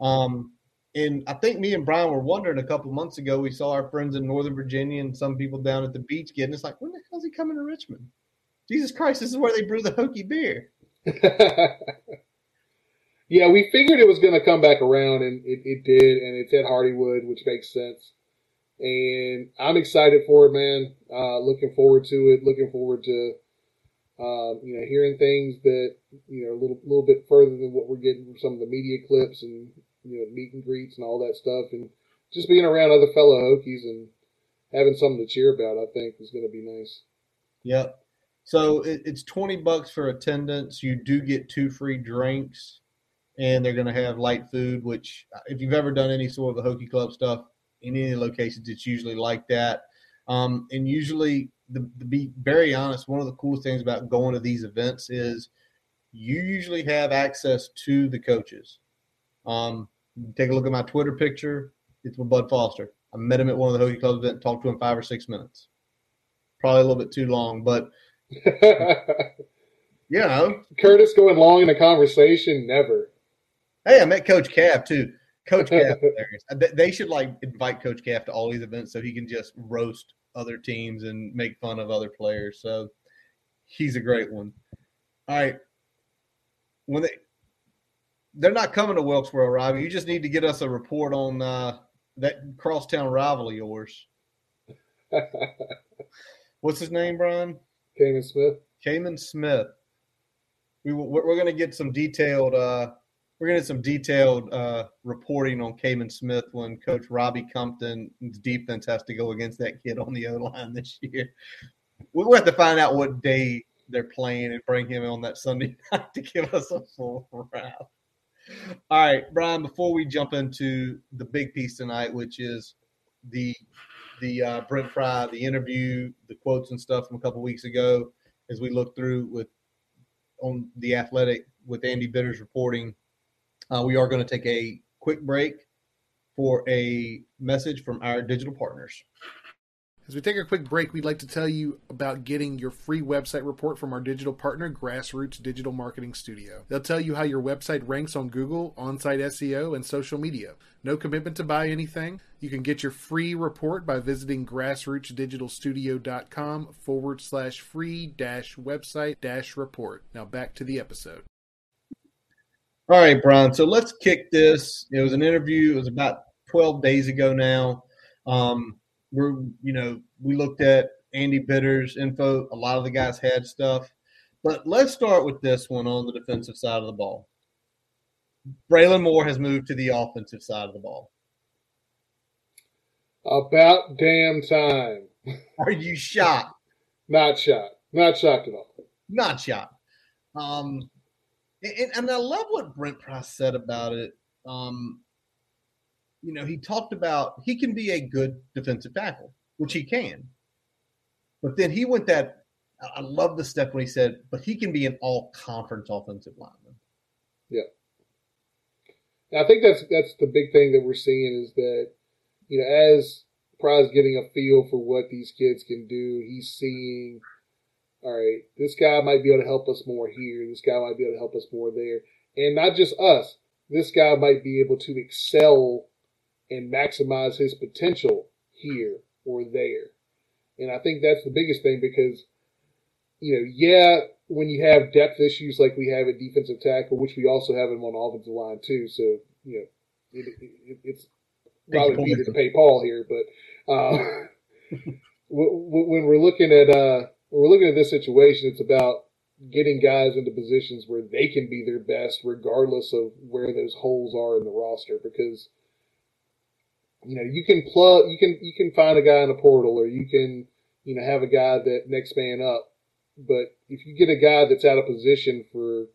Um, and I think me and Brian were wondering a couple months ago. We saw our friends in Northern Virginia and some people down at the beach getting. It's like, when the hell's he coming to Richmond? Jesus Christ, this is where they brew the hokey beer. yeah, we figured it was going to come back around, and it, it did, and it's at Hardywood, which makes sense. And I'm excited for it, man. Uh, looking forward to it. Looking forward to um, you know hearing things that you know a little little bit further than what we're getting from some of the media clips and you know meet and greets and all that stuff, and just being around other fellow Hokies and having something to cheer about. I think is going to be nice. Yep. So it, it's twenty bucks for attendance. You do get two free drinks, and they're going to have light food. Which, if you've ever done any sort of the Hokie Club stuff in any locations, it's usually like that. Um, and usually, the, to be very honest, one of the coolest things about going to these events is you usually have access to the coaches. Um, take a look at my Twitter picture. It's with Bud Foster. I met him at one of the Hokie Club events, talked to him five or six minutes. Probably a little bit too long, but you know, Curtis going long in a conversation, never. Hey, I met Coach Calf too. Coach Calf, they should like invite Coach Calf to all these events so he can just roast other teams and make fun of other players. So he's a great one. All right, when they they're not coming to Wilkesboro, Robbie. You just need to get us a report on uh, that crosstown rival of yours. What's his name, Brian? Kaman Smith. Kaman Smith. We we're going to get some detailed. Uh, we're going to get some detailed uh, reporting on Kaman Smith when Coach Robbie Compton's defense has to go against that kid on the O line this year. We'll have to find out what day they're playing and bring him on that Sunday night to give us a full round. All right, Brian. Before we jump into the big piece tonight, which is the the uh, Brent Pry, the interview, the quotes and stuff from a couple weeks ago, as we look through with on the athletic with Andy Bitters reporting, uh, we are going to take a quick break for a message from our digital partners. As we take a quick break, we'd like to tell you about getting your free website report from our digital partner, Grassroots Digital Marketing Studio. They'll tell you how your website ranks on Google, on site SEO, and social media. No commitment to buy anything. You can get your free report by visiting grassrootsdigitalstudio.com forward slash free dash website dash report. Now back to the episode. All right, Brian. So let's kick this. It was an interview. It was about 12 days ago now. Um, we're you know we looked at Andy Bitter's info. A lot of the guys had stuff, but let's start with this one on the defensive side of the ball. Braelon Moore has moved to the offensive side of the ball. About damn time. Are you shocked? Not shocked. Not shocked at all. Not shocked. Um, and, and I love what Brent Pry said about it. Um, you know, he talked about he can be a good defensive tackle, which he can. But then he went that I love the step when he said, but he can be an all conference offensive lineman. Yeah. I think that's that's the big thing that we're seeing is that, you know, as Pry's getting a feel for what these kids can do, he's seeing, all right, this guy might be able to help us more here, this guy might be able to help us more there. And not just us, this guy might be able to excel and maximize his potential here or there. And I think that's the biggest thing because, you know, yeah, when you have depth issues like we have at defensive tackle, which we also have them on offensive line too. So you know, it, it, it's probably needed to pay Paul here, but uh, when we're looking at uh, when we're looking at this situation, it's about getting guys into positions where they can be their best, regardless of where those holes are in the roster. Because you know you can plug, you can you can find a guy in a portal, or you can you know have a guy that next man up. But if you get a guy that's out of position for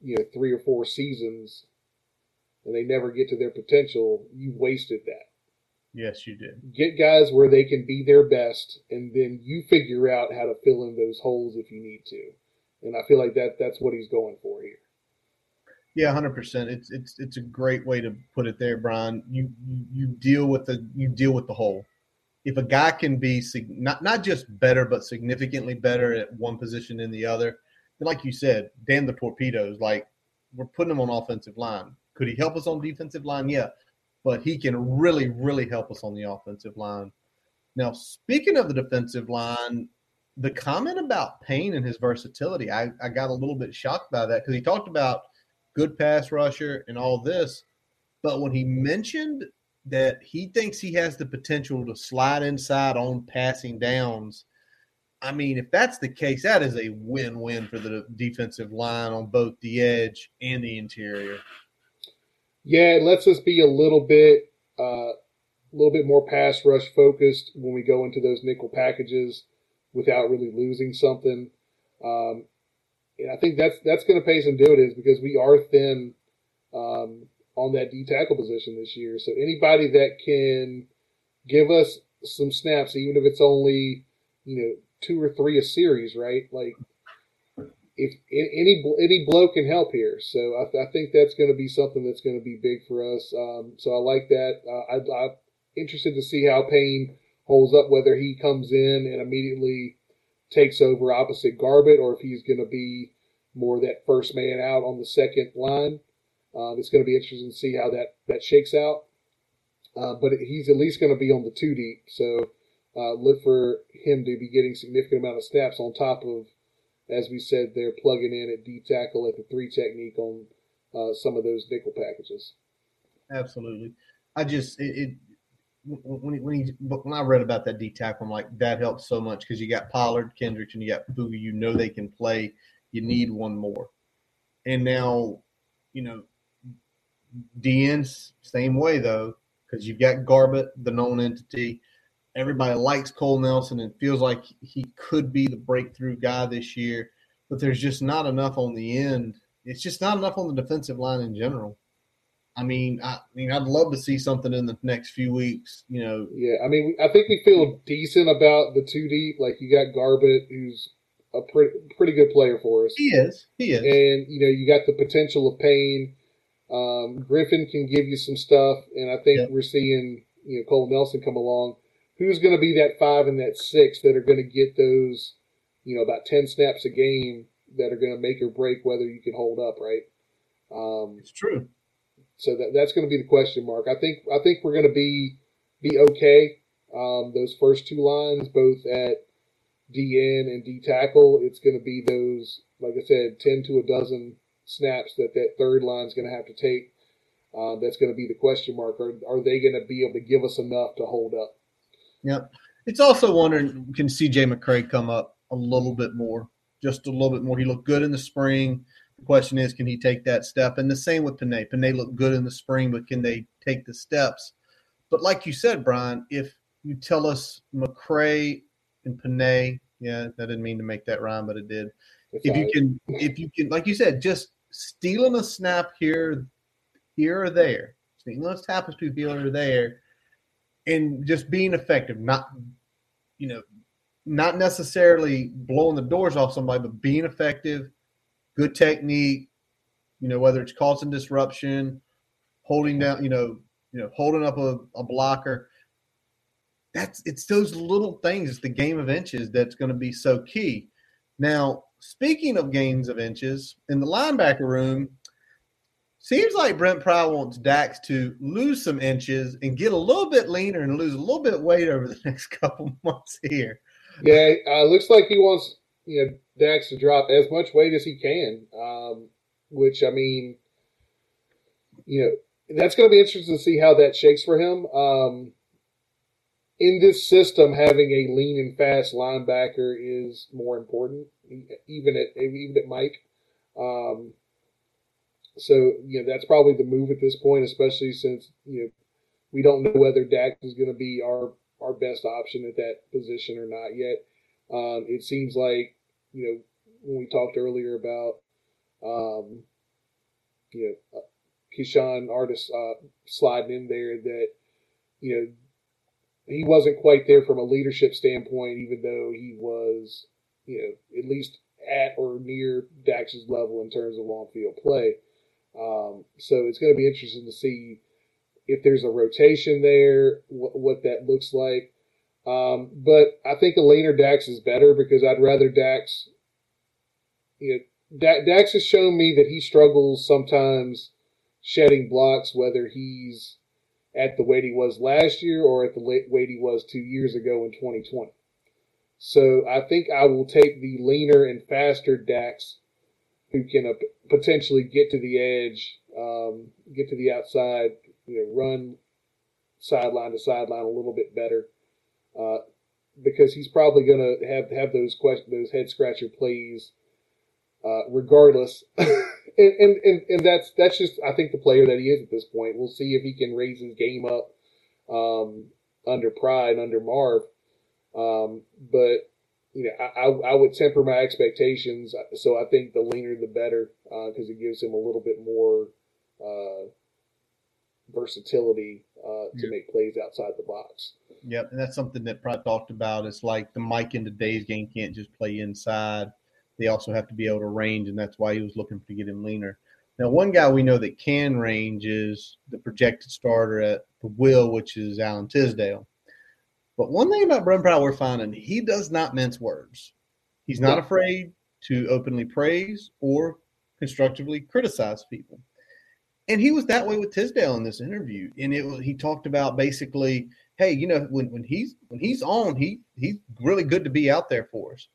you know three or four seasons, and they never get to their potential, you've wasted that. Yes, you did. Get guys where they can be their best, and then you figure out how to fill in those holes if you need to. And I feel like that that's what he's going for here. Yeah, hundred percent. It's it's it's a great way to put it there, Brian. You you deal with the you deal with the hole. If a guy can be not not just better, but significantly better at one position than the other, then like you said, damn the torpedoes. Like we're putting him on offensive line. Could he help us on defensive line? Yeah, but he can really really help us on the offensive line. Now, speaking of the defensive line, the comment about Payne and his versatility, I, I got a little bit shocked by that because he talked about good pass rusher and all this. But when he mentioned that he thinks he has the potential to slide inside on passing downs, I mean, if that's the case, that is a win win for the defensive line on both the edge and the interior. Yeah, it lets us be a little bit. Uh, a little bit more pass rush focused when we go into those nickel packages without really losing something. Um, and I think that's that's going to pay some dividends because we are thin um, on that D tackle position this year. So anybody that can give us some snaps, even if it's only you know two or three a series, right? Like if any any blow can help here, so I, I think that's going to be something that's going to be big for us. Um, so I like that. Uh, I, I'm interested to see how Payne holds up, whether he comes in and immediately takes over opposite Garbutt or if he's going to be more that first man out on the second line. Um, it's going to be interesting to see how that, that shakes out. Uh, but he's at least going to be on the two deep. So uh, look for him to be getting significant amount of snaps on top of, as we said, they're plugging in at D tackle at the three technique on uh, some of those nickel packages. Absolutely. I just, it, it when he, when he when I read about that D tackle, I'm like that helps so much because you got Pollard, Kendricks, and you got Fuga. You know they can play. You need one more, and now you know DN's same way though because you've got Garbutt, the known entity. Everybody likes Cole Nelson and feels like he could be the breakthrough guy this year, but there's just not enough on the end. It's just not enough on the defensive line in general. I mean, I, I, mean, I'd love to see something in the next few weeks. You know. Yeah, I mean, I think we feel decent about the two deep. Like you got Garbutt, who's a pretty pretty good player for us. He is. He is. And you know, you got the potential of Payne. Um, Griffin can give you some stuff, and I think yep. we're seeing you know Cole Nelson come along. Who's going to be that five and that six that are going to get those, you know, about ten snaps a game that are going to make or break whether you can hold up, right? Um, it's true. So that that's going to be the question mark. I think I think we're going to be be okay. Um, those first two lines, both at DN and D tackle, it's going to be those, like I said, ten to a dozen snaps that that third line is going to have to take. Uh, that's going to be the question mark. Are are they going to be able to give us enough to hold up? Yep. It's also wondering can CJ McCray come up a little bit more, just a little bit more. He looked good in the spring. The question is, can he take that step? And the same with Penei. Penei looked good in the spring, but can they take the steps? But like you said, Brian, if you tell us McCray and Penei, yeah, I didn't mean to make that rhyme, but it did. It's if you right. can, if you can, like you said, just stealing a snap here, here or there, stealing a tapestry here or there, and just being effective, not, you know, not necessarily blowing the doors off somebody, but being effective good technique, you know, whether it's causing disruption, holding down, you know, you know, holding up a, a blocker. That's it's those little things, it's the game of inches that's going to be so key. Now, speaking of games of inches, in the linebacker room, seems like Brent Pry wants Dax to lose some inches and get a little bit leaner and lose a little bit weight over the next couple months here. Yeah, uh, looks like he wants you know Dax to drop as much weight as he can. Um, which I mean, you know, that's going to be interesting to see how that shakes for him. Um, in this system, having a lean and fast linebacker is more important, even at even at Mike. Um, so you know that's probably the move at this point, especially since you know we don't know whether Dax is going to be our our best option at that position or not yet. Um, it seems like you know when we talked earlier about um, you know uh, Keshawn Artis uh, sliding in there that you know he wasn't quite there from a leadership standpoint, even though he was you know at least at or near Dax's level in terms of on field play. Um, so it's going to be interesting to see if there's a rotation there, what, what that looks like. Um, but I think a leaner Dax is better because I'd rather Dax. You know, Dax has shown me that he struggles sometimes shedding blocks, whether he's at the weight he was last year or at the weight he was two years ago in 2020. So I think I will take the leaner and faster Dax who can uh, potentially get to the edge, um, get to the outside, you know, run sideline to sideline a little bit better, uh, because he's probably going to have have those question, those head scratcher plays, uh, regardless. and, and, and and that's that's just I think the player that he is at this point. We'll see if he can raise his game up um, under Pry, under Marve. Um, but you know, I, I would temper my expectations. So I think the leaner the better because uh, it gives him a little bit more uh, versatility uh, to make plays outside the box. Yep, and that's something that Pry talked about. It's like the Mike in today's game can't just play inside; they also have to be able to range, and that's why he was looking to get him leaner. Now, one guy we know that can range is the projected starter at the will, which is Alan Tisdale. But one thing about Brent Pry we're finding, he does not mince words. He's not afraid to openly praise or constructively criticize people. And he was that way with Tisdale in this interview. And it was he talked about basically, hey, you know, when, when he's when he's on, he he's really good to be out there for us.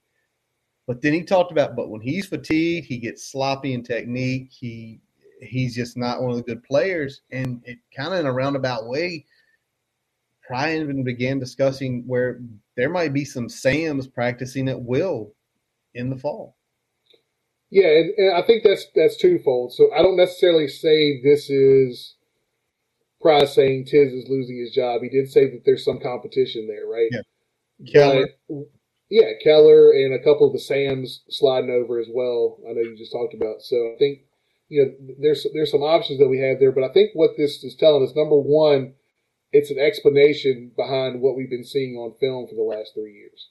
But then he talked about, but when he's fatigued, he gets sloppy in technique. He he's just not one of the good players. And it kind of in a roundabout way, Pry even began discussing where there might be some Sams practicing at will in the fall. Yeah, and, and, I think that's that's twofold. So I don't necessarily say this is Pry saying Tiz is losing his job. He did say that there's some competition there, right? Yeah. Keller. But, yeah, Keller and a couple of the Sams sliding over as well. I know you just talked about. So I think you know there's there's some options that we have there. But I think what this is telling us, number one, it's an explanation behind what we've been seeing on film for the last three years.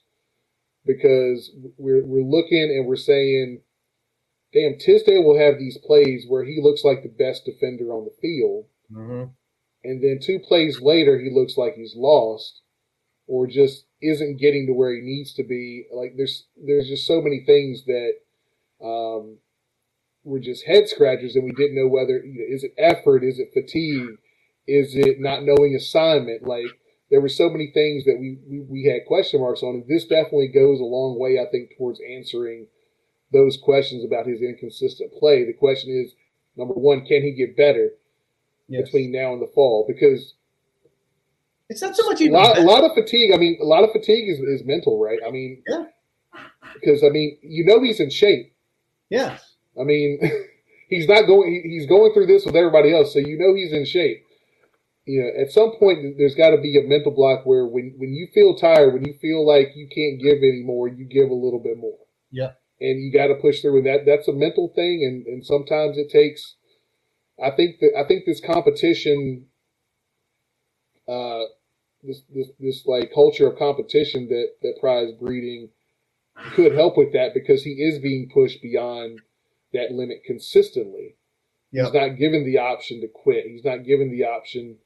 Because we're we're looking and we're saying, damn, Tisdale will have these plays where he looks like the best defender on the field, mm-hmm. and then two plays later he looks like he's lost, or just isn't getting to where he needs to be. Like there's there's just so many things that um, were just head scratchers, and we didn't know whether you know, is it effort, is it fatigue is it not knowing assignment? Like there were so many things that we, we, we had question marks on, and this definitely goes a long way, I think, towards answering those questions about his inconsistent play. The question is, number one, can he get better yes. between now and the fall? Because it's not so much a lot, a lot, of fatigue. I mean, a lot of fatigue is, is mental, right? I mean, yeah. Because I mean, you know, he's in shape. Yes. I mean, he's not going. He's going through this with everybody else, so you know he's in shape you know, at some point there's got to be a mental block where when when you feel tired, when you feel like you can't give anymore, you give a little bit more. Yeah. And you got to push through, and that that's a mental thing, and and sometimes it takes. I think that I think this competition, uh, this this this like culture of competition that that Pry's breeding could help with that because he is being pushed beyond that limit consistently. Yep. He's not given the option to quit. He's not given the option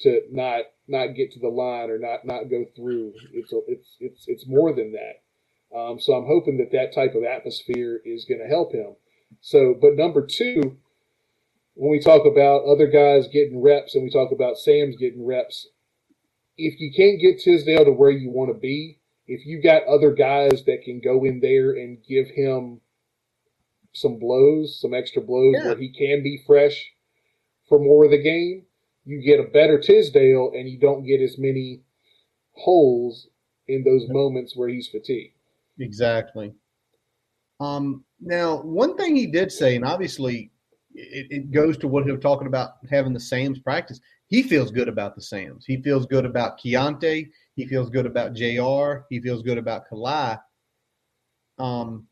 to not not get to the line or not not go through. It's a, it's it's it's more than that. Um, so I'm hoping that that type of atmosphere is going to help him. So, but number two, when we talk about other guys getting reps and we talk about Sam's getting reps, if you can't get Tisdale to where you want to be, if you've got other guys that can go in there and give him some blows, some extra blows Yeah. where he can be fresh for more of the game, you get a better Tisdale and you don't get as many holes in those moments where he's fatigued. Exactly. Um, now, one thing he did say, and obviously it, it goes to what he was talking about having the Sam's practice. He feels good about the Sam's. He feels good about Keontae. He feels good about JR. He feels good about Kalai. Um,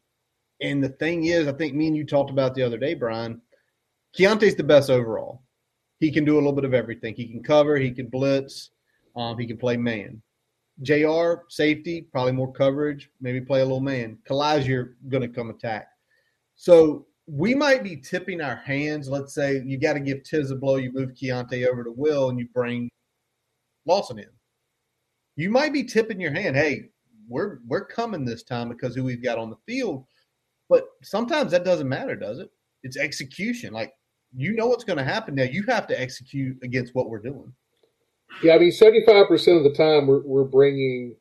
and the thing is, I think me and you talked about the other day, Brian. Keontae's the best overall. He can do a little bit of everything. He can cover. He can blitz. Um, he can play man. JR, safety, probably more coverage, maybe play a little man. Kalai's you're going to come attack. So we might be tipping our hands. Let's say you got to give Tiz a blow, you move Keontae over to Will, and you bring Lawson in. You might be tipping your hand. Hey, we're we're coming this time because who we've got on the field. But sometimes that doesn't matter, does it? It's execution. Like you know what's going to happen now. You have to execute against what we're doing. Yeah, I mean, 75% of the time we're, we're bringing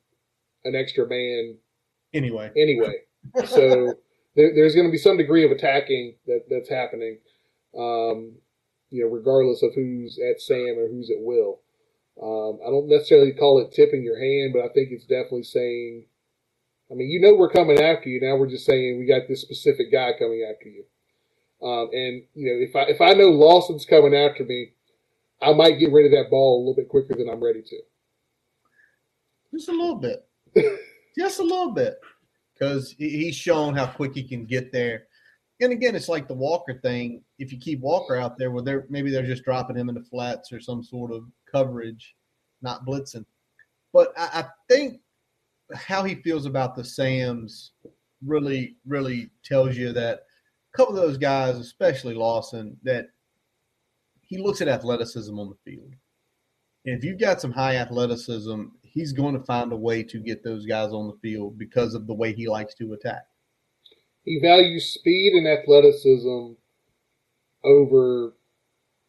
an extra man Anyway, anyway. So there, there's going to be some degree of attacking that, that's happening, um, you know, regardless of who's at Sam or who's at Will. Um, I don't necessarily call it tipping your hand, but I think it's definitely saying, I mean, you know, we're coming after you. Now we're just saying we got this specific guy coming after you. Um, and you know, if I if I know Lawson's coming after me, I might get rid of that ball a little bit quicker than I'm ready to. Just a little bit. just a little bit. Because he's shown how quick he can get there. And again, it's like the Walker thing. If you keep Walker out there, well, they're maybe they're just dropping him into flats or some sort of coverage, not blitzing. But I, I think how he feels about the Sams really, really tells you that a couple of those guys, especially Lawson, that he looks at athleticism on the field. And if you've got some high athleticism, he's going to find a way to get those guys on the field because of the way he likes to attack. He values speed and athleticism over,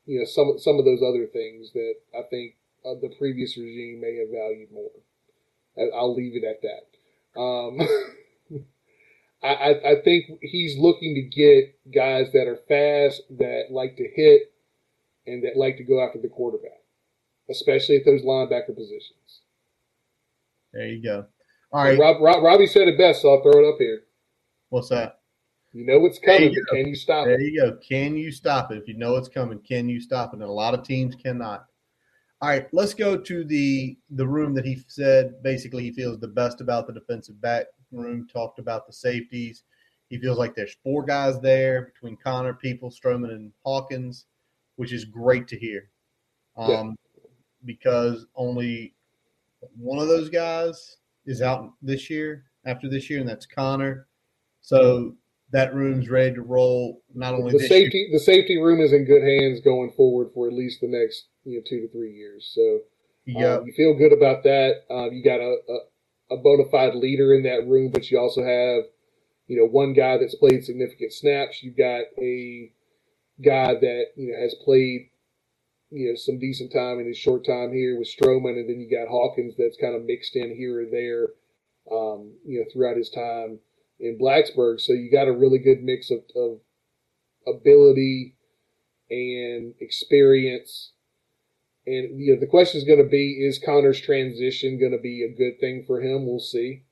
you know, some some of those other things that I think uh, the previous regime may have valued more. I'll leave it at that. Um, I, I, think he's looking to get guys that are fast, that like to hit, and that like to go after the quarterback, especially at those linebacker positions. There you go. All right. Rob, Rob, Robbie said it best, so I'll throw it up here. What's that? You know what's coming, you but can you stop There it? There you go. Can you stop it? If you know it's coming, can you stop it? And a lot of teams cannot. All right, let's go to the the room that he said basically he feels the best about the defensive back room. Talked about the safeties. He feels like there's four guys there between Conner, People, Stroman, and Hawkins, which is great to hear. Um, Yeah. Because only one of those guys is out this year, after this year, and that's Conner. So that room's ready to roll. Not only the this year, safety the safety room is in good hands going forward for at least the next you know two to three years. So yeah, um, you feel good about that. Um, you got a, a a bona fide leader in that room, but you also have you know one guy that's played significant snaps. You've got a guy that you know has played you know some decent time in his short time here with Stroman, and then you got Hawkins that's kind of mixed in here and there, um, you know, throughout his time in Blacksburg. So you got a really good mix of, of ability and experience. And you know, the question is going to be: Is Conner's transition going to be a good thing for him? We'll see.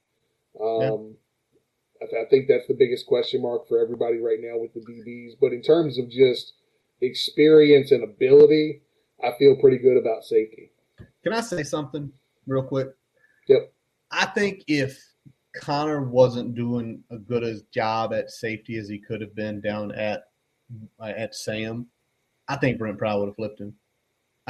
Um, I, th- I think that's the biggest question mark for everybody right now with the DBs. But in terms of just experience and ability, I feel pretty good about safety. Can I say something real quick? Yep. I think if Conner wasn't doing a good as job at safety as he could have been down at at Sam, I think Brent probably would have flipped him.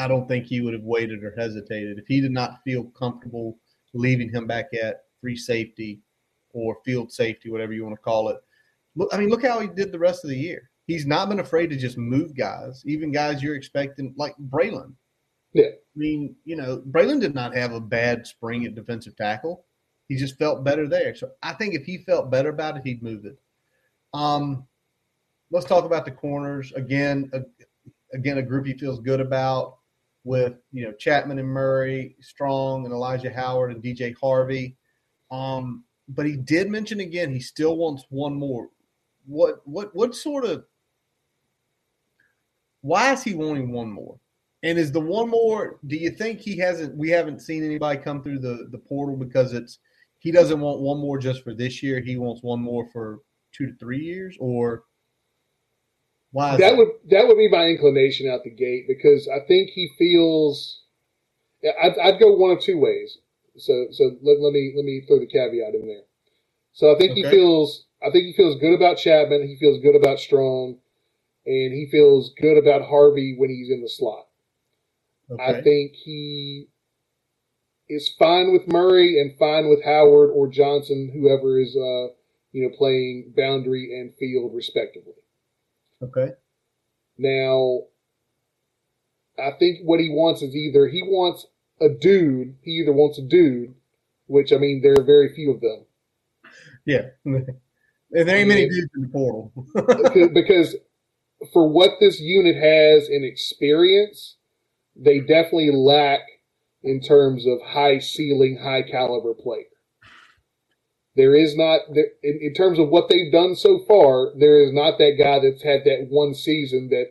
I don't think he would have waited or hesitated if he did not feel comfortable leaving him back at free safety or field safety, whatever you want to call it. Look, I mean, look how he did the rest of the year. He's not been afraid to just move guys, even guys you're expecting, like Braelon. Yeah. I mean, you know, Braelon did not have a bad spring at defensive tackle. He just felt better there. So I think if he felt better about it, he'd move it. Um, let's talk about the corners again. A, again, a group he feels good about with you know Chatman and Murray, Strong and Elijah Howard and DJ Harvey. Um, but he did mention again he still wants one more. What what what sort of why is he wanting one more? And is the one more? Do you think he hasn't? We haven't seen anybody come through the the portal because it's he doesn't want one more just for this year. He wants one more for two to three years, or why? That, that would that would be my inclination out the gate because I think he feels. I'd, I'd go one of two ways. So so let, let me let me throw the caveat in there. So I think okay. he feels I think he feels good about Chatman. He feels good about Strong, and he feels good about Harvey when he's in the slot. Okay. I think he is fine with Murray and fine with Howard or Johnson, whoever is uh, you know playing boundary and field respectively. Okay. Now, I think what he wants is either he wants a dude. He either wants a dude, which I mean there are very few of them. Yeah, and there ain't many dudes in the portal because for what this unit has in experience, they definitely lack in terms of high ceiling, high caliber player. There is not, in, in terms of what they've done so far, there is not that guy that's had that one season that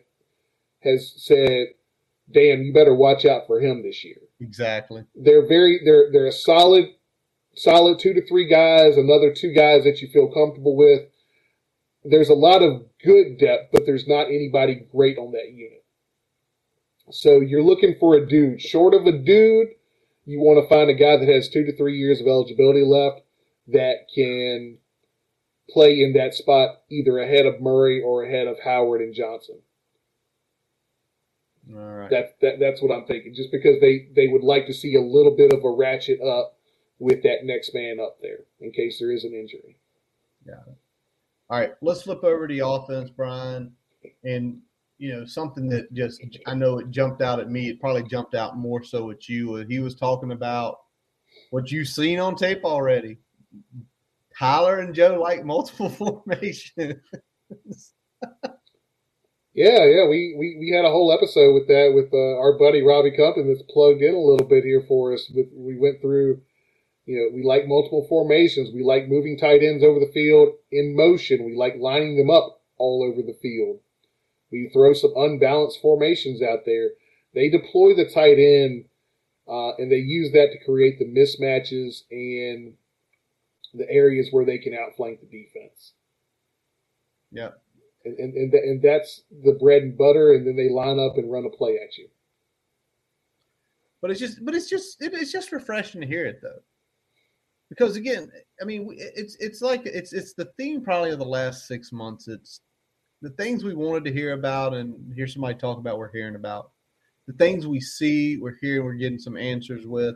has said, damn, you better watch out for him this year. Exactly. They're very, they're, they're a solid, solid two to three guys, another two guys that you feel comfortable with. There's a lot of good depth, but there's not anybody great on that unit. So you're looking for a dude. Short of a dude, you want to find a guy that has two to three years of eligibility left that can play in that spot either ahead of Murray or ahead of Howard and Johnson. All right. That, that that's what I'm thinking. Just because they they would like to see a little bit of a ratchet up with that next man up there in case there is an injury. Yeah. All right, let's flip over to the offense, Brian. And you know something that just I know it jumped out at me. It probably jumped out more so at you. He was talking about what you've seen on tape already. Tyler and Joe like multiple formations. yeah, yeah, we, we we had a whole episode with that with uh, our buddy Robbie Compton that's plugged in a little bit here for us. With we went through, you know, we like multiple formations. We like moving tight ends over the field in motion. We like lining them up all over the field. We throw some unbalanced formations out there. They deploy the tight end, uh, and they use that to create the mismatches and the areas where they can outflank the defense. Yeah. And, and, and, and that's the bread and butter, and then they line up and run a play at you. But it's just, but it's just, it's just refreshing to hear it though, because again, I mean, it's it's like it's it's the theme probably of the last six months. It's the things we wanted to hear about and hear somebody talk about. We're hearing about the things we see. We're hearing. We're getting some answers with,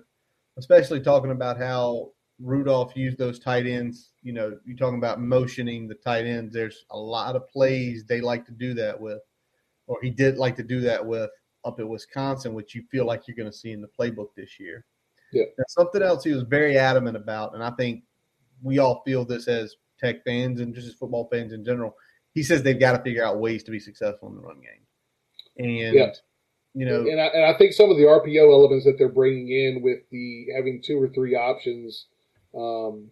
especially talking about how Rudolph used those tight ends. You know, you're talking about motioning the tight ends. There's a lot of plays they like to do that with, or he did like to do that with up at Wisconsin, which you feel like you're going to see in the playbook this year. Yeah. And something else he was very adamant about, and I think we all feel this as Tech fans and just as football fans in general. He says they've got to figure out ways to be successful in the run game, and yeah. you know, and I, and I think some of the RPO elements that they're bringing in with the having two or three options um,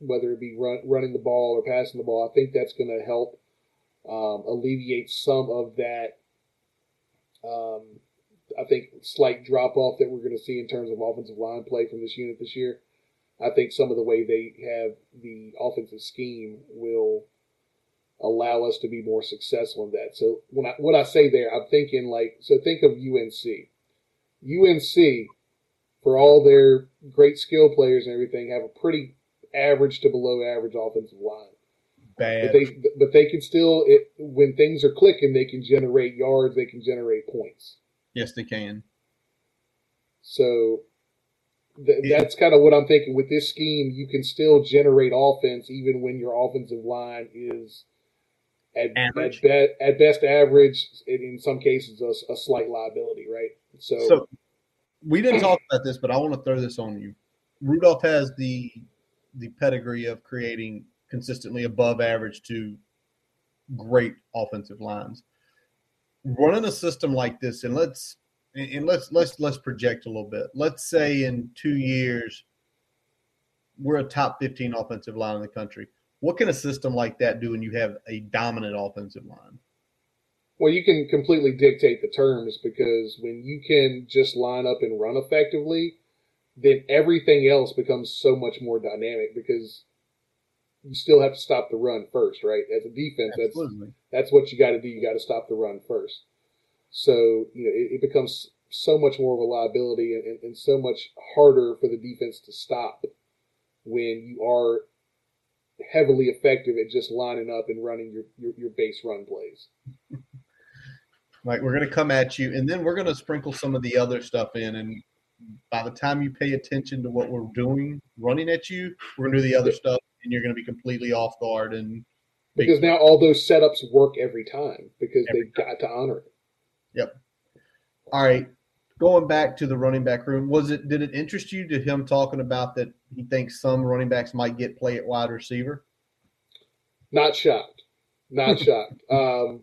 whether it be run, running the ball or passing the ball. I think that's going to help um, alleviate some of that. Um, I think slight drop off that we're going to see in terms of offensive line play from this unit this year. I think some of the way they have the offensive scheme will allow us to be more successful in that. So when I what I say there, I'm thinking like so think of UNC. UNC for all their great skill players and everything, have a pretty average to below average offensive line. Bad. But they, but they can still, it, when things are clicking, they can generate yards, they can generate points. Yes, they can. So th- that's kind of what I'm thinking. With this scheme, you can still generate offense even when your offensive line is at, at, be, at best average, in some cases, a, a slight liability, right? So, so we didn't mm. talk about this, but I want to throw this on you. Rudolph has the the pedigree of creating consistently above average to great offensive lines. Running a system like this, and let's and let's let's let's project a little bit. Let's say in two years, we're a top 15 offensive line in the country. What can a system like that do when you have a dominant offensive line? Well, you can completely dictate the terms because when you can just line up and run effectively, then everything else becomes so much more dynamic because you still have to stop the run first, right? As a defense, Absolutely. that's that's what you got to do. You got to stop the run first. So you know it, it becomes so much more of a liability and, and, and so much harder for the defense to stop when you are heavily effective at just lining up and running your, your, your base run plays. Right, we're going to come at you, and then we're going to sprinkle some of the other stuff in. And by the time you pay attention to what we're doing, running at you, we're going to do the other stuff, and you're going to be completely off guard. And because now all those setups work every time because every they've time. got to honor it. Yep. All right, going back to the running back room, was it did it interest you to him talking about that he thinks some running backs might get play at wide receiver? Not shocked. Not shocked. Um,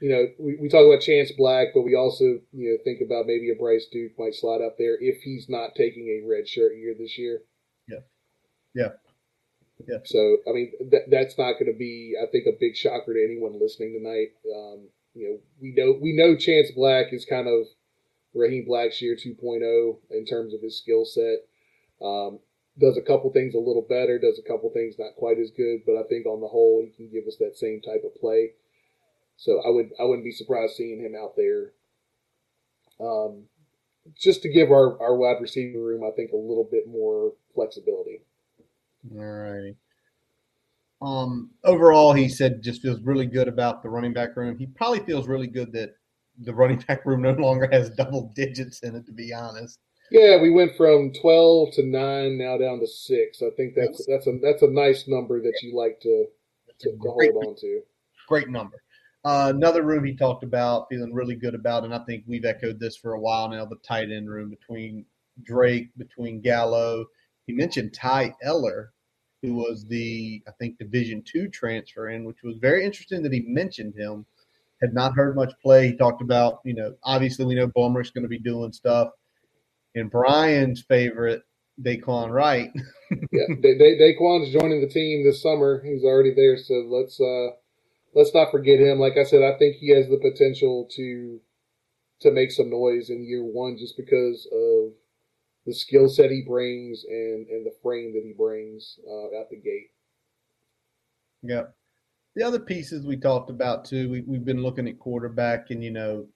you know, we, we talk about Chance Black, but we also, you know, think about maybe a Bryce Duke might slide up there if he's not taking a red shirt year this year. Yeah. Yeah. Yeah. So, I mean, that, that's not going to be, I think, a big shocker to anyone listening tonight. Um, you know, we know, we know Chance Black is kind of Raheem Blackshear 2.0 in terms of his skill set. Um, does a couple things a little better, does a couple things not quite as good, but I think on the whole, he can give us that same type of play. So I would I wouldn't be surprised seeing him out there. Um, just to give our, our wide receiver room, I think, a little bit more flexibility. All right. Um, overall, he said just feels really good about the running back room. He probably feels really good that the running back room no longer has double digits in it. To be honest. Yeah, we went from twelve to nine, now down to six. I think that's that's a that's a nice number that you like to to, to hold on to. Great number. Uh, another room he talked about, feeling really good about, and I think we've echoed this for a while now. The tight end room between Drake, between Gallo. He mentioned Ty Eller, who was the I think Division two transfer in, which was very interesting that he mentioned him. Had not heard much play. He talked about, you know, obviously we know Blumrich's going to be doing stuff. And Brian's favorite, Daquan Wright. yeah, da- da- Daquan's joining the team this summer. He's already there, so let's uh, let's not forget him. Like I said, I think he has the potential to to make some noise in year one just because of the skill set he brings and and the frame that he brings uh, out the gate. Yeah. The other pieces we talked about too, we, we've been looking at quarterback, and you know,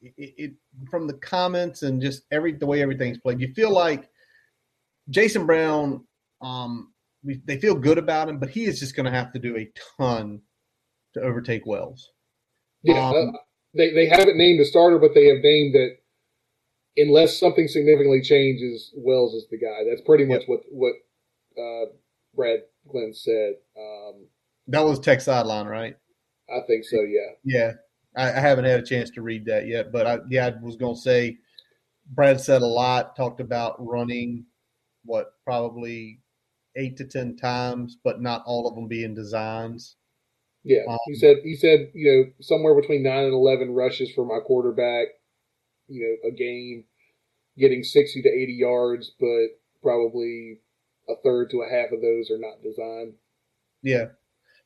it, it from the comments and just every the way everything's played, you feel like Jason Brown. Um, we, they feel good about him, but he is just going to have to do a ton to overtake Wells. Yeah, um, they they haven't named a starter, but they have named that unless something significantly changes, Wells is the guy. That's pretty much what what uh, Brad Glenn said. Um, that was tech sideline, right? I think so. Yeah. Yeah, I, I haven't had a chance to read that yet, but I, yeah, I was going to say Brad said a lot. Talked about running what probably eight to ten times, but not all of them being designs. Yeah, um, he said he said you know somewhere between nine and eleven rushes for my quarterback, you know, a game, getting sixty to eighty yards, but probably a third to a half of those are not designed. Yeah.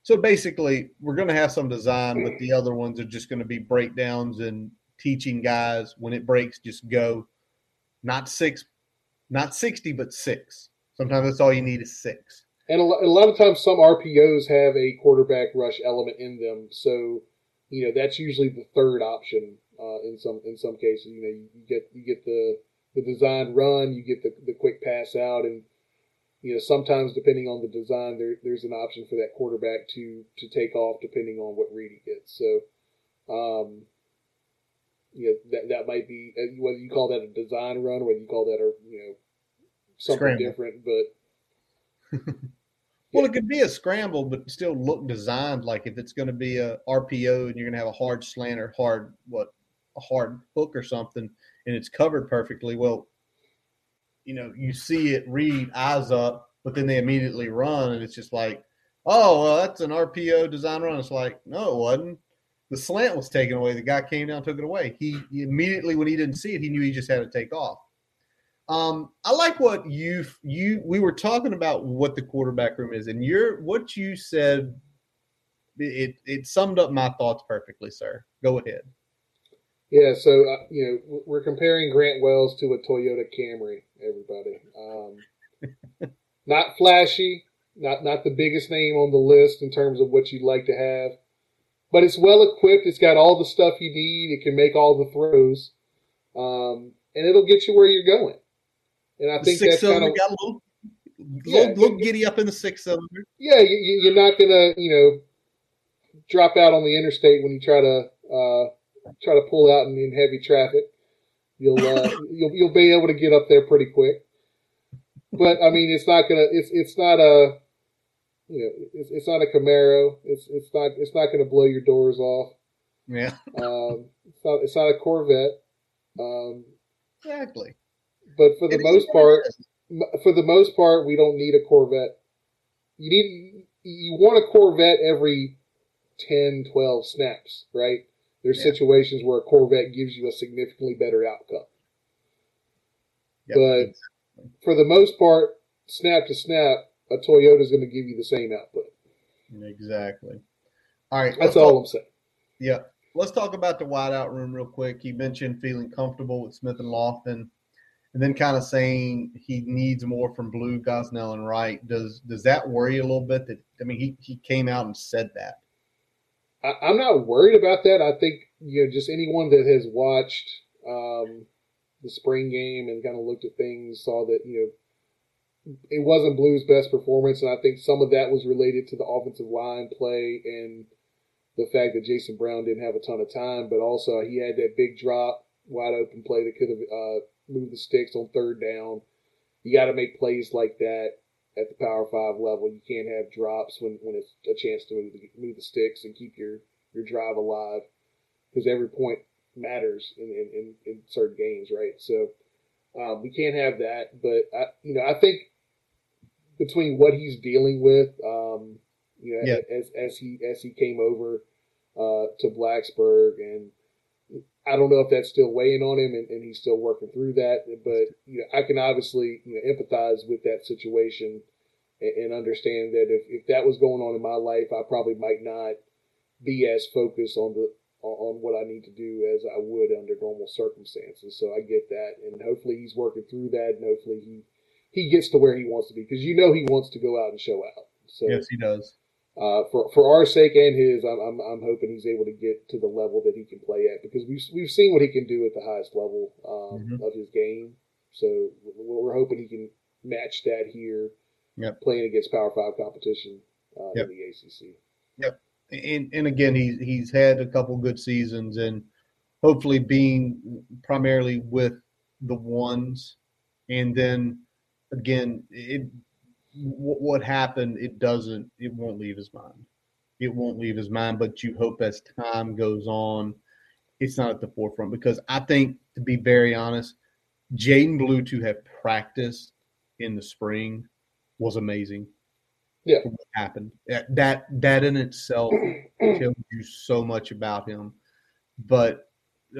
So basically, we're going to have some design, but the other ones are just going to be breakdowns and teaching guys when it breaks, just go. Not six, not sixty, but six. Sometimes that's all you need is six. And a, lot of times, some RPOs have a quarterback rush element in them. So, you know, that's usually the third option uh, in some in some cases. You know, you, get you get the the design run, you get the, the quick pass out, and you know sometimes depending on the design, there, there's an option for that quarterback to to take off depending on what read he gets. So, um, you know, that that might be uh, whether you call that a design run, or whether you call that a you know something Scramble. different, but Well, it could be a scramble, but still look designed like if it's going to be a RPO and you're going to have a hard slant or hard what a hard hook or something, and it's covered perfectly. Well, you know, you see it read eyes up, but then they immediately run, and it's just like, oh, well, that's an RPO design run. It's like, no, it wasn't. The slant was taken away. The guy came down, took it away. He, he immediately, when he didn't see it, he knew he just had to take off. Um, I like what you you we were talking about what the quarterback room is, and you're what you said. It it summed up my thoughts perfectly, sir. Go ahead. Yeah, so uh, you know we're comparing Grant Wells to a Toyota Camry. Everybody, um, not flashy, not not the biggest name on the list in terms of what you'd like to have, but it's well equipped. It's got all the stuff you need. It can make all the throws, um, and it'll get you where you're going. And I think that's kind of got a little, yeah, little, little giddy up in the six cylinder. Yeah, you, you're not gonna you know drop out on the interstate when you try to uh, try to pull out in, in heavy traffic. You'll uh, you'll you'll be able to get up there pretty quick. But I mean, it's not gonna it's it's not a you know it's, it's not a Camaro. It's it's not it's not gonna blow your doors off. Yeah. Um, it's not it's not a Corvette. Um, exactly. But for the most part, for the most part, we don't need a Corvette. You need you want a Corvette every 10, 12 snaps, right? There's yeah. situations where a Corvette gives you a significantly better outcome. Yep. But for the most part, snap to snap, a Toyota is going to give you the same output. Exactly. All right. That's all talk, I'm saying. Yeah. Let's talk about the wideout room real quick. You mentioned feeling comfortable with Smith and Lofton, and then kind of saying he needs more from Blue, Gosnell, and Wright. Does does that worry you a little bit? That I mean, he he came out and said that. I, am not worried about that. I think you know just anyone that has watched um, the spring game and kind of looked at things saw that you know it wasn't Blue's best performance, and I think some of that was related to the offensive line play and the fact that Jason Brown didn't have a ton of time, but also he had that big drop, wide open play that could have uh, moved the sticks on third down. You got to make plays like that at the Power Five level. You can't have drops when, when it's a chance to move the, move the sticks and keep your, your drive alive because every point matters in, in, in, in certain games, right? So um, we can't have that. But I, you know, I think between what he's dealing with, um, you know, yeah. as as he as he came over uh, to Blacksburg and I don't know if that's still weighing on him and, and, he's still working through that. But you know, I can obviously you know empathize with that situation and, and, understand that if, if that was going on in my life, I probably might not be as focused on the on what I need to do as I would under normal circumstances. So I get that, and hopefully he's working through that, and hopefully he he gets to where he wants to be because you know he wants to go out and show out. So yes, he does uh, for for our sake and his, I'm, I'm, I'm hoping he's able to get to the level that he can play at because we've we've seen what he can do at the highest level um, mm-hmm. of his game. So we're hoping he can match that here, yep. playing against Power Five competition uh, yep. in the ACC. Yep, and and again, he's he's had a couple good seasons, and hopefully being primarily with the ones, and then again, it what happened, it doesn't, it won't leave his mind. It won't leave his mind, but you hope as time goes on, it's not at the forefront because I think, to be very honest, Jadan Blue to have practiced in the spring was amazing. Yeah, what happened that that in itself tells you so much about him. But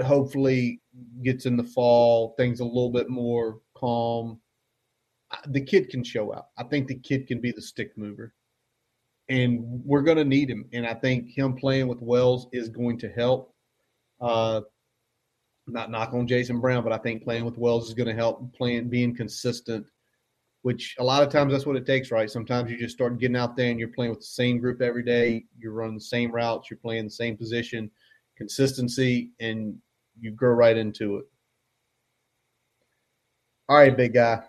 hopefully, gets in the fall, things a little bit more calm the kid can show out. I think the kid can be the stick mover, and we're going to need him. And I think him playing with Wells is going to help. Uh, not knock on Jason Brown, but I think playing with Wells is going to help. Playing, being consistent, which a lot of times that's what it takes, right? Sometimes you just start getting out there and you're playing with the same group every day. You're running the same routes. You're playing the same position. Consistency, and you grow right into it. All right, big guy.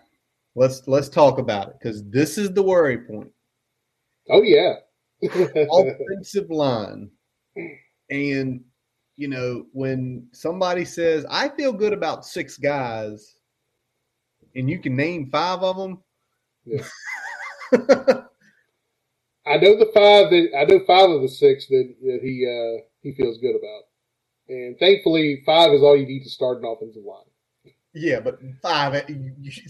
Let's let's talk about it because this is the worry point. Oh yeah, offensive line, and you know when somebody says I feel good about six guys, and you can name five of them. Yeah. I know the five that I know five of the six that, that he uh, he feels good about, and thankfully five is all you need to start an offensive line. Yeah, but five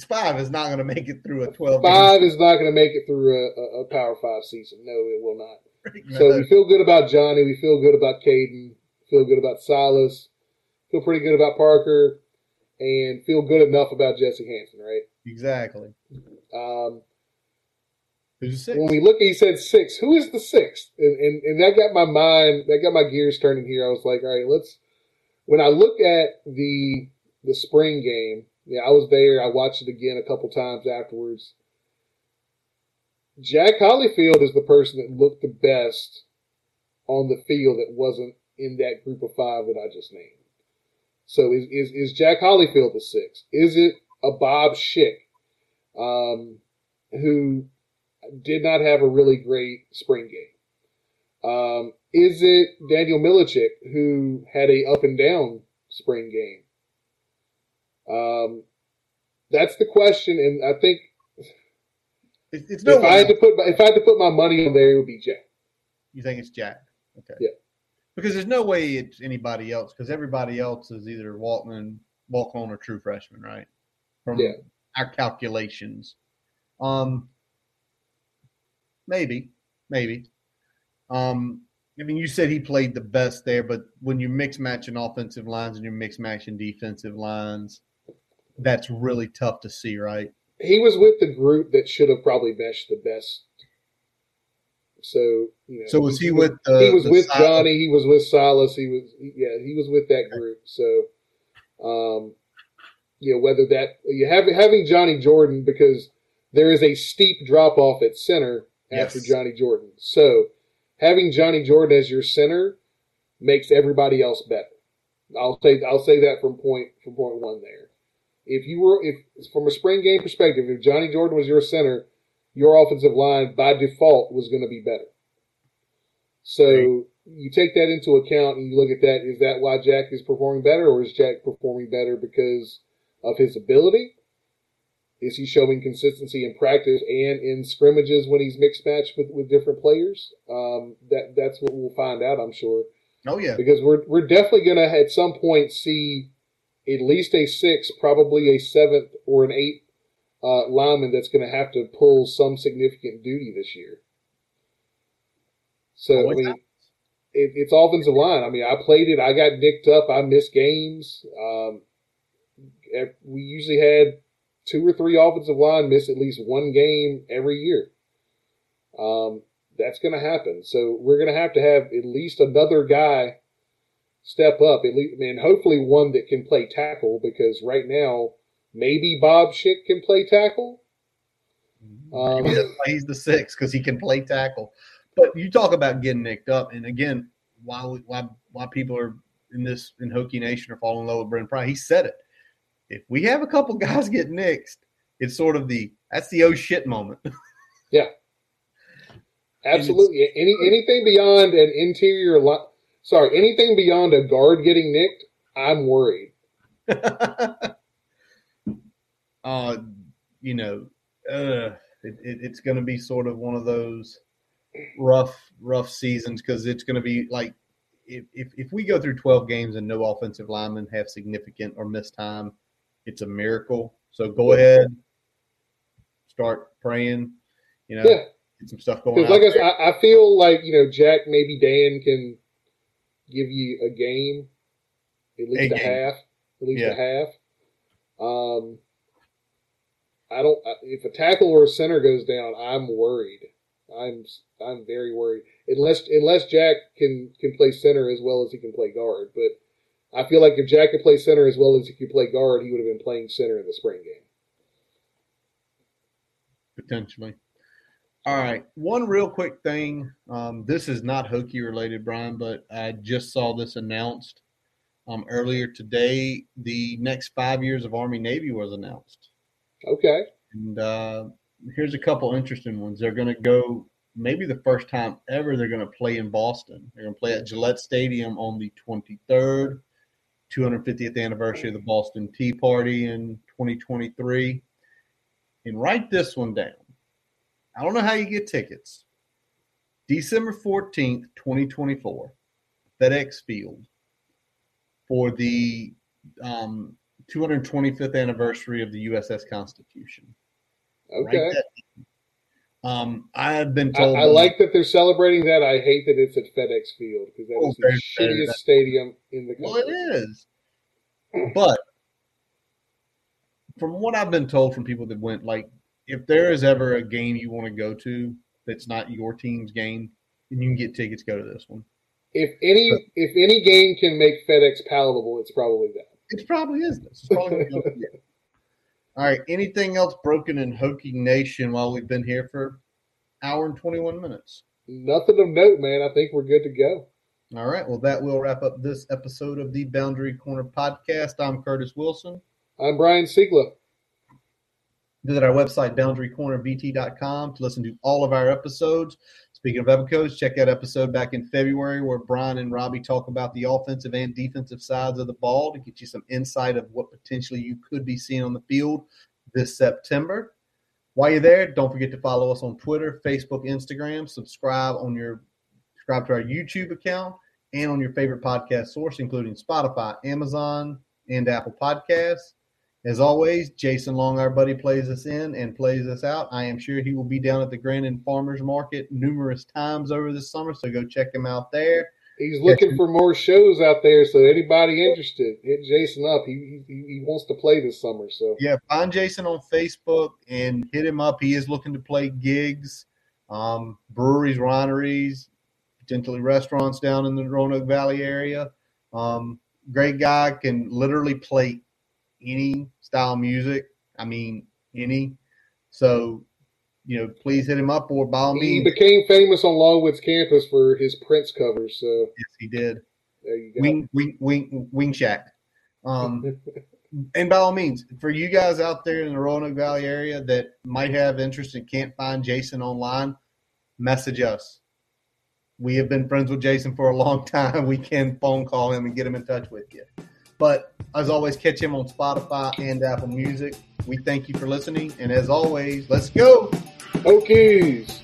five is not going to make it through a twelve. Five is not going to make it through a, a, Power Five season. No, it will not. So we feel good about Johnny. We feel good about Caden. Feel good about Silas. Feel pretty good about Parker. and feel good enough about Jesse Hansen, right? Exactly. Um, when we look, he said six. Who is the sixth? And, and and that got my mind, that got my gears turning here. I was like, all right, let's. When I look at the the spring game, yeah, I was there. I watched it again a couple times afterwards. Jack Hollyfield is the person that looked the best on the field that wasn't in that group of five that I just named. So is is, is Jack Hollyfield the six? Is it a Bob Schick, um, who did not have a really great spring game? Um, is it Daniel Milichik who had a up and down spring game? Um, that's the question, and I think It's, it's no if I had to put my, if I had to put my money on there, it would be Jack. You think it's Jack? Okay. Yeah. Because there's no way it's anybody else. Because everybody else is either walk-on, walk-on, or true freshman, right? From Yeah. our calculations. Um, maybe, maybe. Um, I mean, you said he played the best there, but when you mix matching offensive lines and you mix matching defensive lines, that's really tough to see, right? He was with the group that should have probably meshed the best. So you know, So was he with the? he was with Johnny. He was with Silas. He was yeah. He was with that group. So, um, you know whether that you have having Johnny Jordan because there is a steep drop off at center after Yes. Johnny Jordan. So having Johnny Jordan as your center makes everybody else better. I'll say I'll say that from point from point one there. If you were if from a spring game perspective, if Johnny Jordan was your center, your offensive line by default was going to be better. So Right. you take that into account and you look at that. Is that why Jack is performing better, or is Jack performing better because of his ability? Is he showing consistency in practice and in scrimmages when he's mixed matched with, with different players? Um, that that's what we'll find out, I'm sure Oh yeah, because we're we're definitely going to at some point see at least a six, probably a seventh or an eighth uh, lineman that's going to have to pull some significant duty this year. So I mean, it, it's offensive line. I mean, I played it. I got nicked up. I missed games. Um, we usually had two or three offensive line miss at least one game every year. Um, that's going to happen. So we're going to have to have at least another guy step up. At least, mean, hopefully one that can play tackle because right now maybe Bob Schick can play tackle. Um, Maybe that's why he's the six because he can play tackle. But you talk about getting nicked up, and again, why why why people are in this in Hokie Nation are falling in love with Brent Pry. He said it. If we have a couple guys get nixed, it's sort of the that's the oh shit moment. Yeah, absolutely. Any anything beyond an interior line, sorry, anything beyond a guard getting nicked, I'm worried. uh, you know, uh, it, it, it's going to be sort of one of those rough, rough seasons because it's going to be like if, if if we go through twelve games and no offensive linemen have significant or missed time, it's a miracle. So go ahead, start praying. You know, Yeah, some stuff going. because like I there. said, I, I feel like you know Jack, maybe Dan can give you a game, at least A a, half, at least Yeah. a half. Um, I don't. If a tackle or a center goes down, I'm worried. I'm I'm very worried. Unless unless Jack can can play center as well as he can play guard, but I feel like if Jack could play center as well as he could play guard, he would have been playing center in the spring game. potentially. All right, one real quick thing. Um, this is not Hokie related, Brian, but I just saw this announced um, earlier today. The next five years of Army Navy was announced, Okay. and uh, here's a couple interesting ones. They're going to go maybe the first time ever. They're going to play in Boston. They're going to play at Gillette Stadium on the 23rd, 250th anniversary of the Boston Tea Party in 2023. And write this one down. I don't know how you get tickets. December 14th, 2024, FedEx Field for the um, 225th anniversary of the USS Constitution. Okay. Um, I have been told. I like that they're celebrating that. I hate that it's at FedEx Field because that Oh, is the shittiest stadium in the Well, it is. But from what I've been told from people that went, like if there is ever a game you want to go to that's not your team's game, and you can get tickets, go to this one. If any if any game can make FedEx palatable, it's probably that. It probably is this. Probably All right. Anything else broken in Hokie Nation while we've been here for hour and twenty one minutes? Nothing of note, man. I think we're good to go. All right. Well, that will wrap up this episode of the Boundary Corner podcast. I'm Curtis Wilson. I'm Brian Siegler. Visit our website, boundarycornervt.com, to listen to all of our episodes. Speaking of episodes, check that episode back in February where Brian and Robbie talk about the offensive and defensive sides of the ball to get you some insight of what potentially you could be seeing on the field this September. While you're there, don't forget to follow us on Twitter, Facebook, Instagram. Subscribe on your subscribe to our YouTube account and on your favorite podcast source, including Spotify, Amazon, and Apple Podcasts. As always, Jason Long, our buddy, plays us in and plays us out. I am sure he will be down at the Grandin Farmers Market numerous times over this summer, so go check him out there. He's looking for more shows out there, so anybody interested, hit Jason up. He, he he wants to play this summer, so yeah, find Jason on Facebook and hit him up. He is looking to play gigs, um, breweries, wineries, potentially restaurants down in the Roanoke Valley area. Um, great guy, can literally play any style music. I mean, any. So, you know, please hit him up or by all he means. became famous on Longwood's campus for his Prince covers. So Yes, he did. there you go. Wing, wing, wing, wing shack. Um, and by all means, for you guys out there in the Roanoke Valley area that might have interest and can't find Jason online, message us. We have been friends with Jason for a long time. We can phone call him and get him in touch with you. But as always, catch him on Spotify and Apple Music. We thank you for listening. And as always, let's go. Hokies.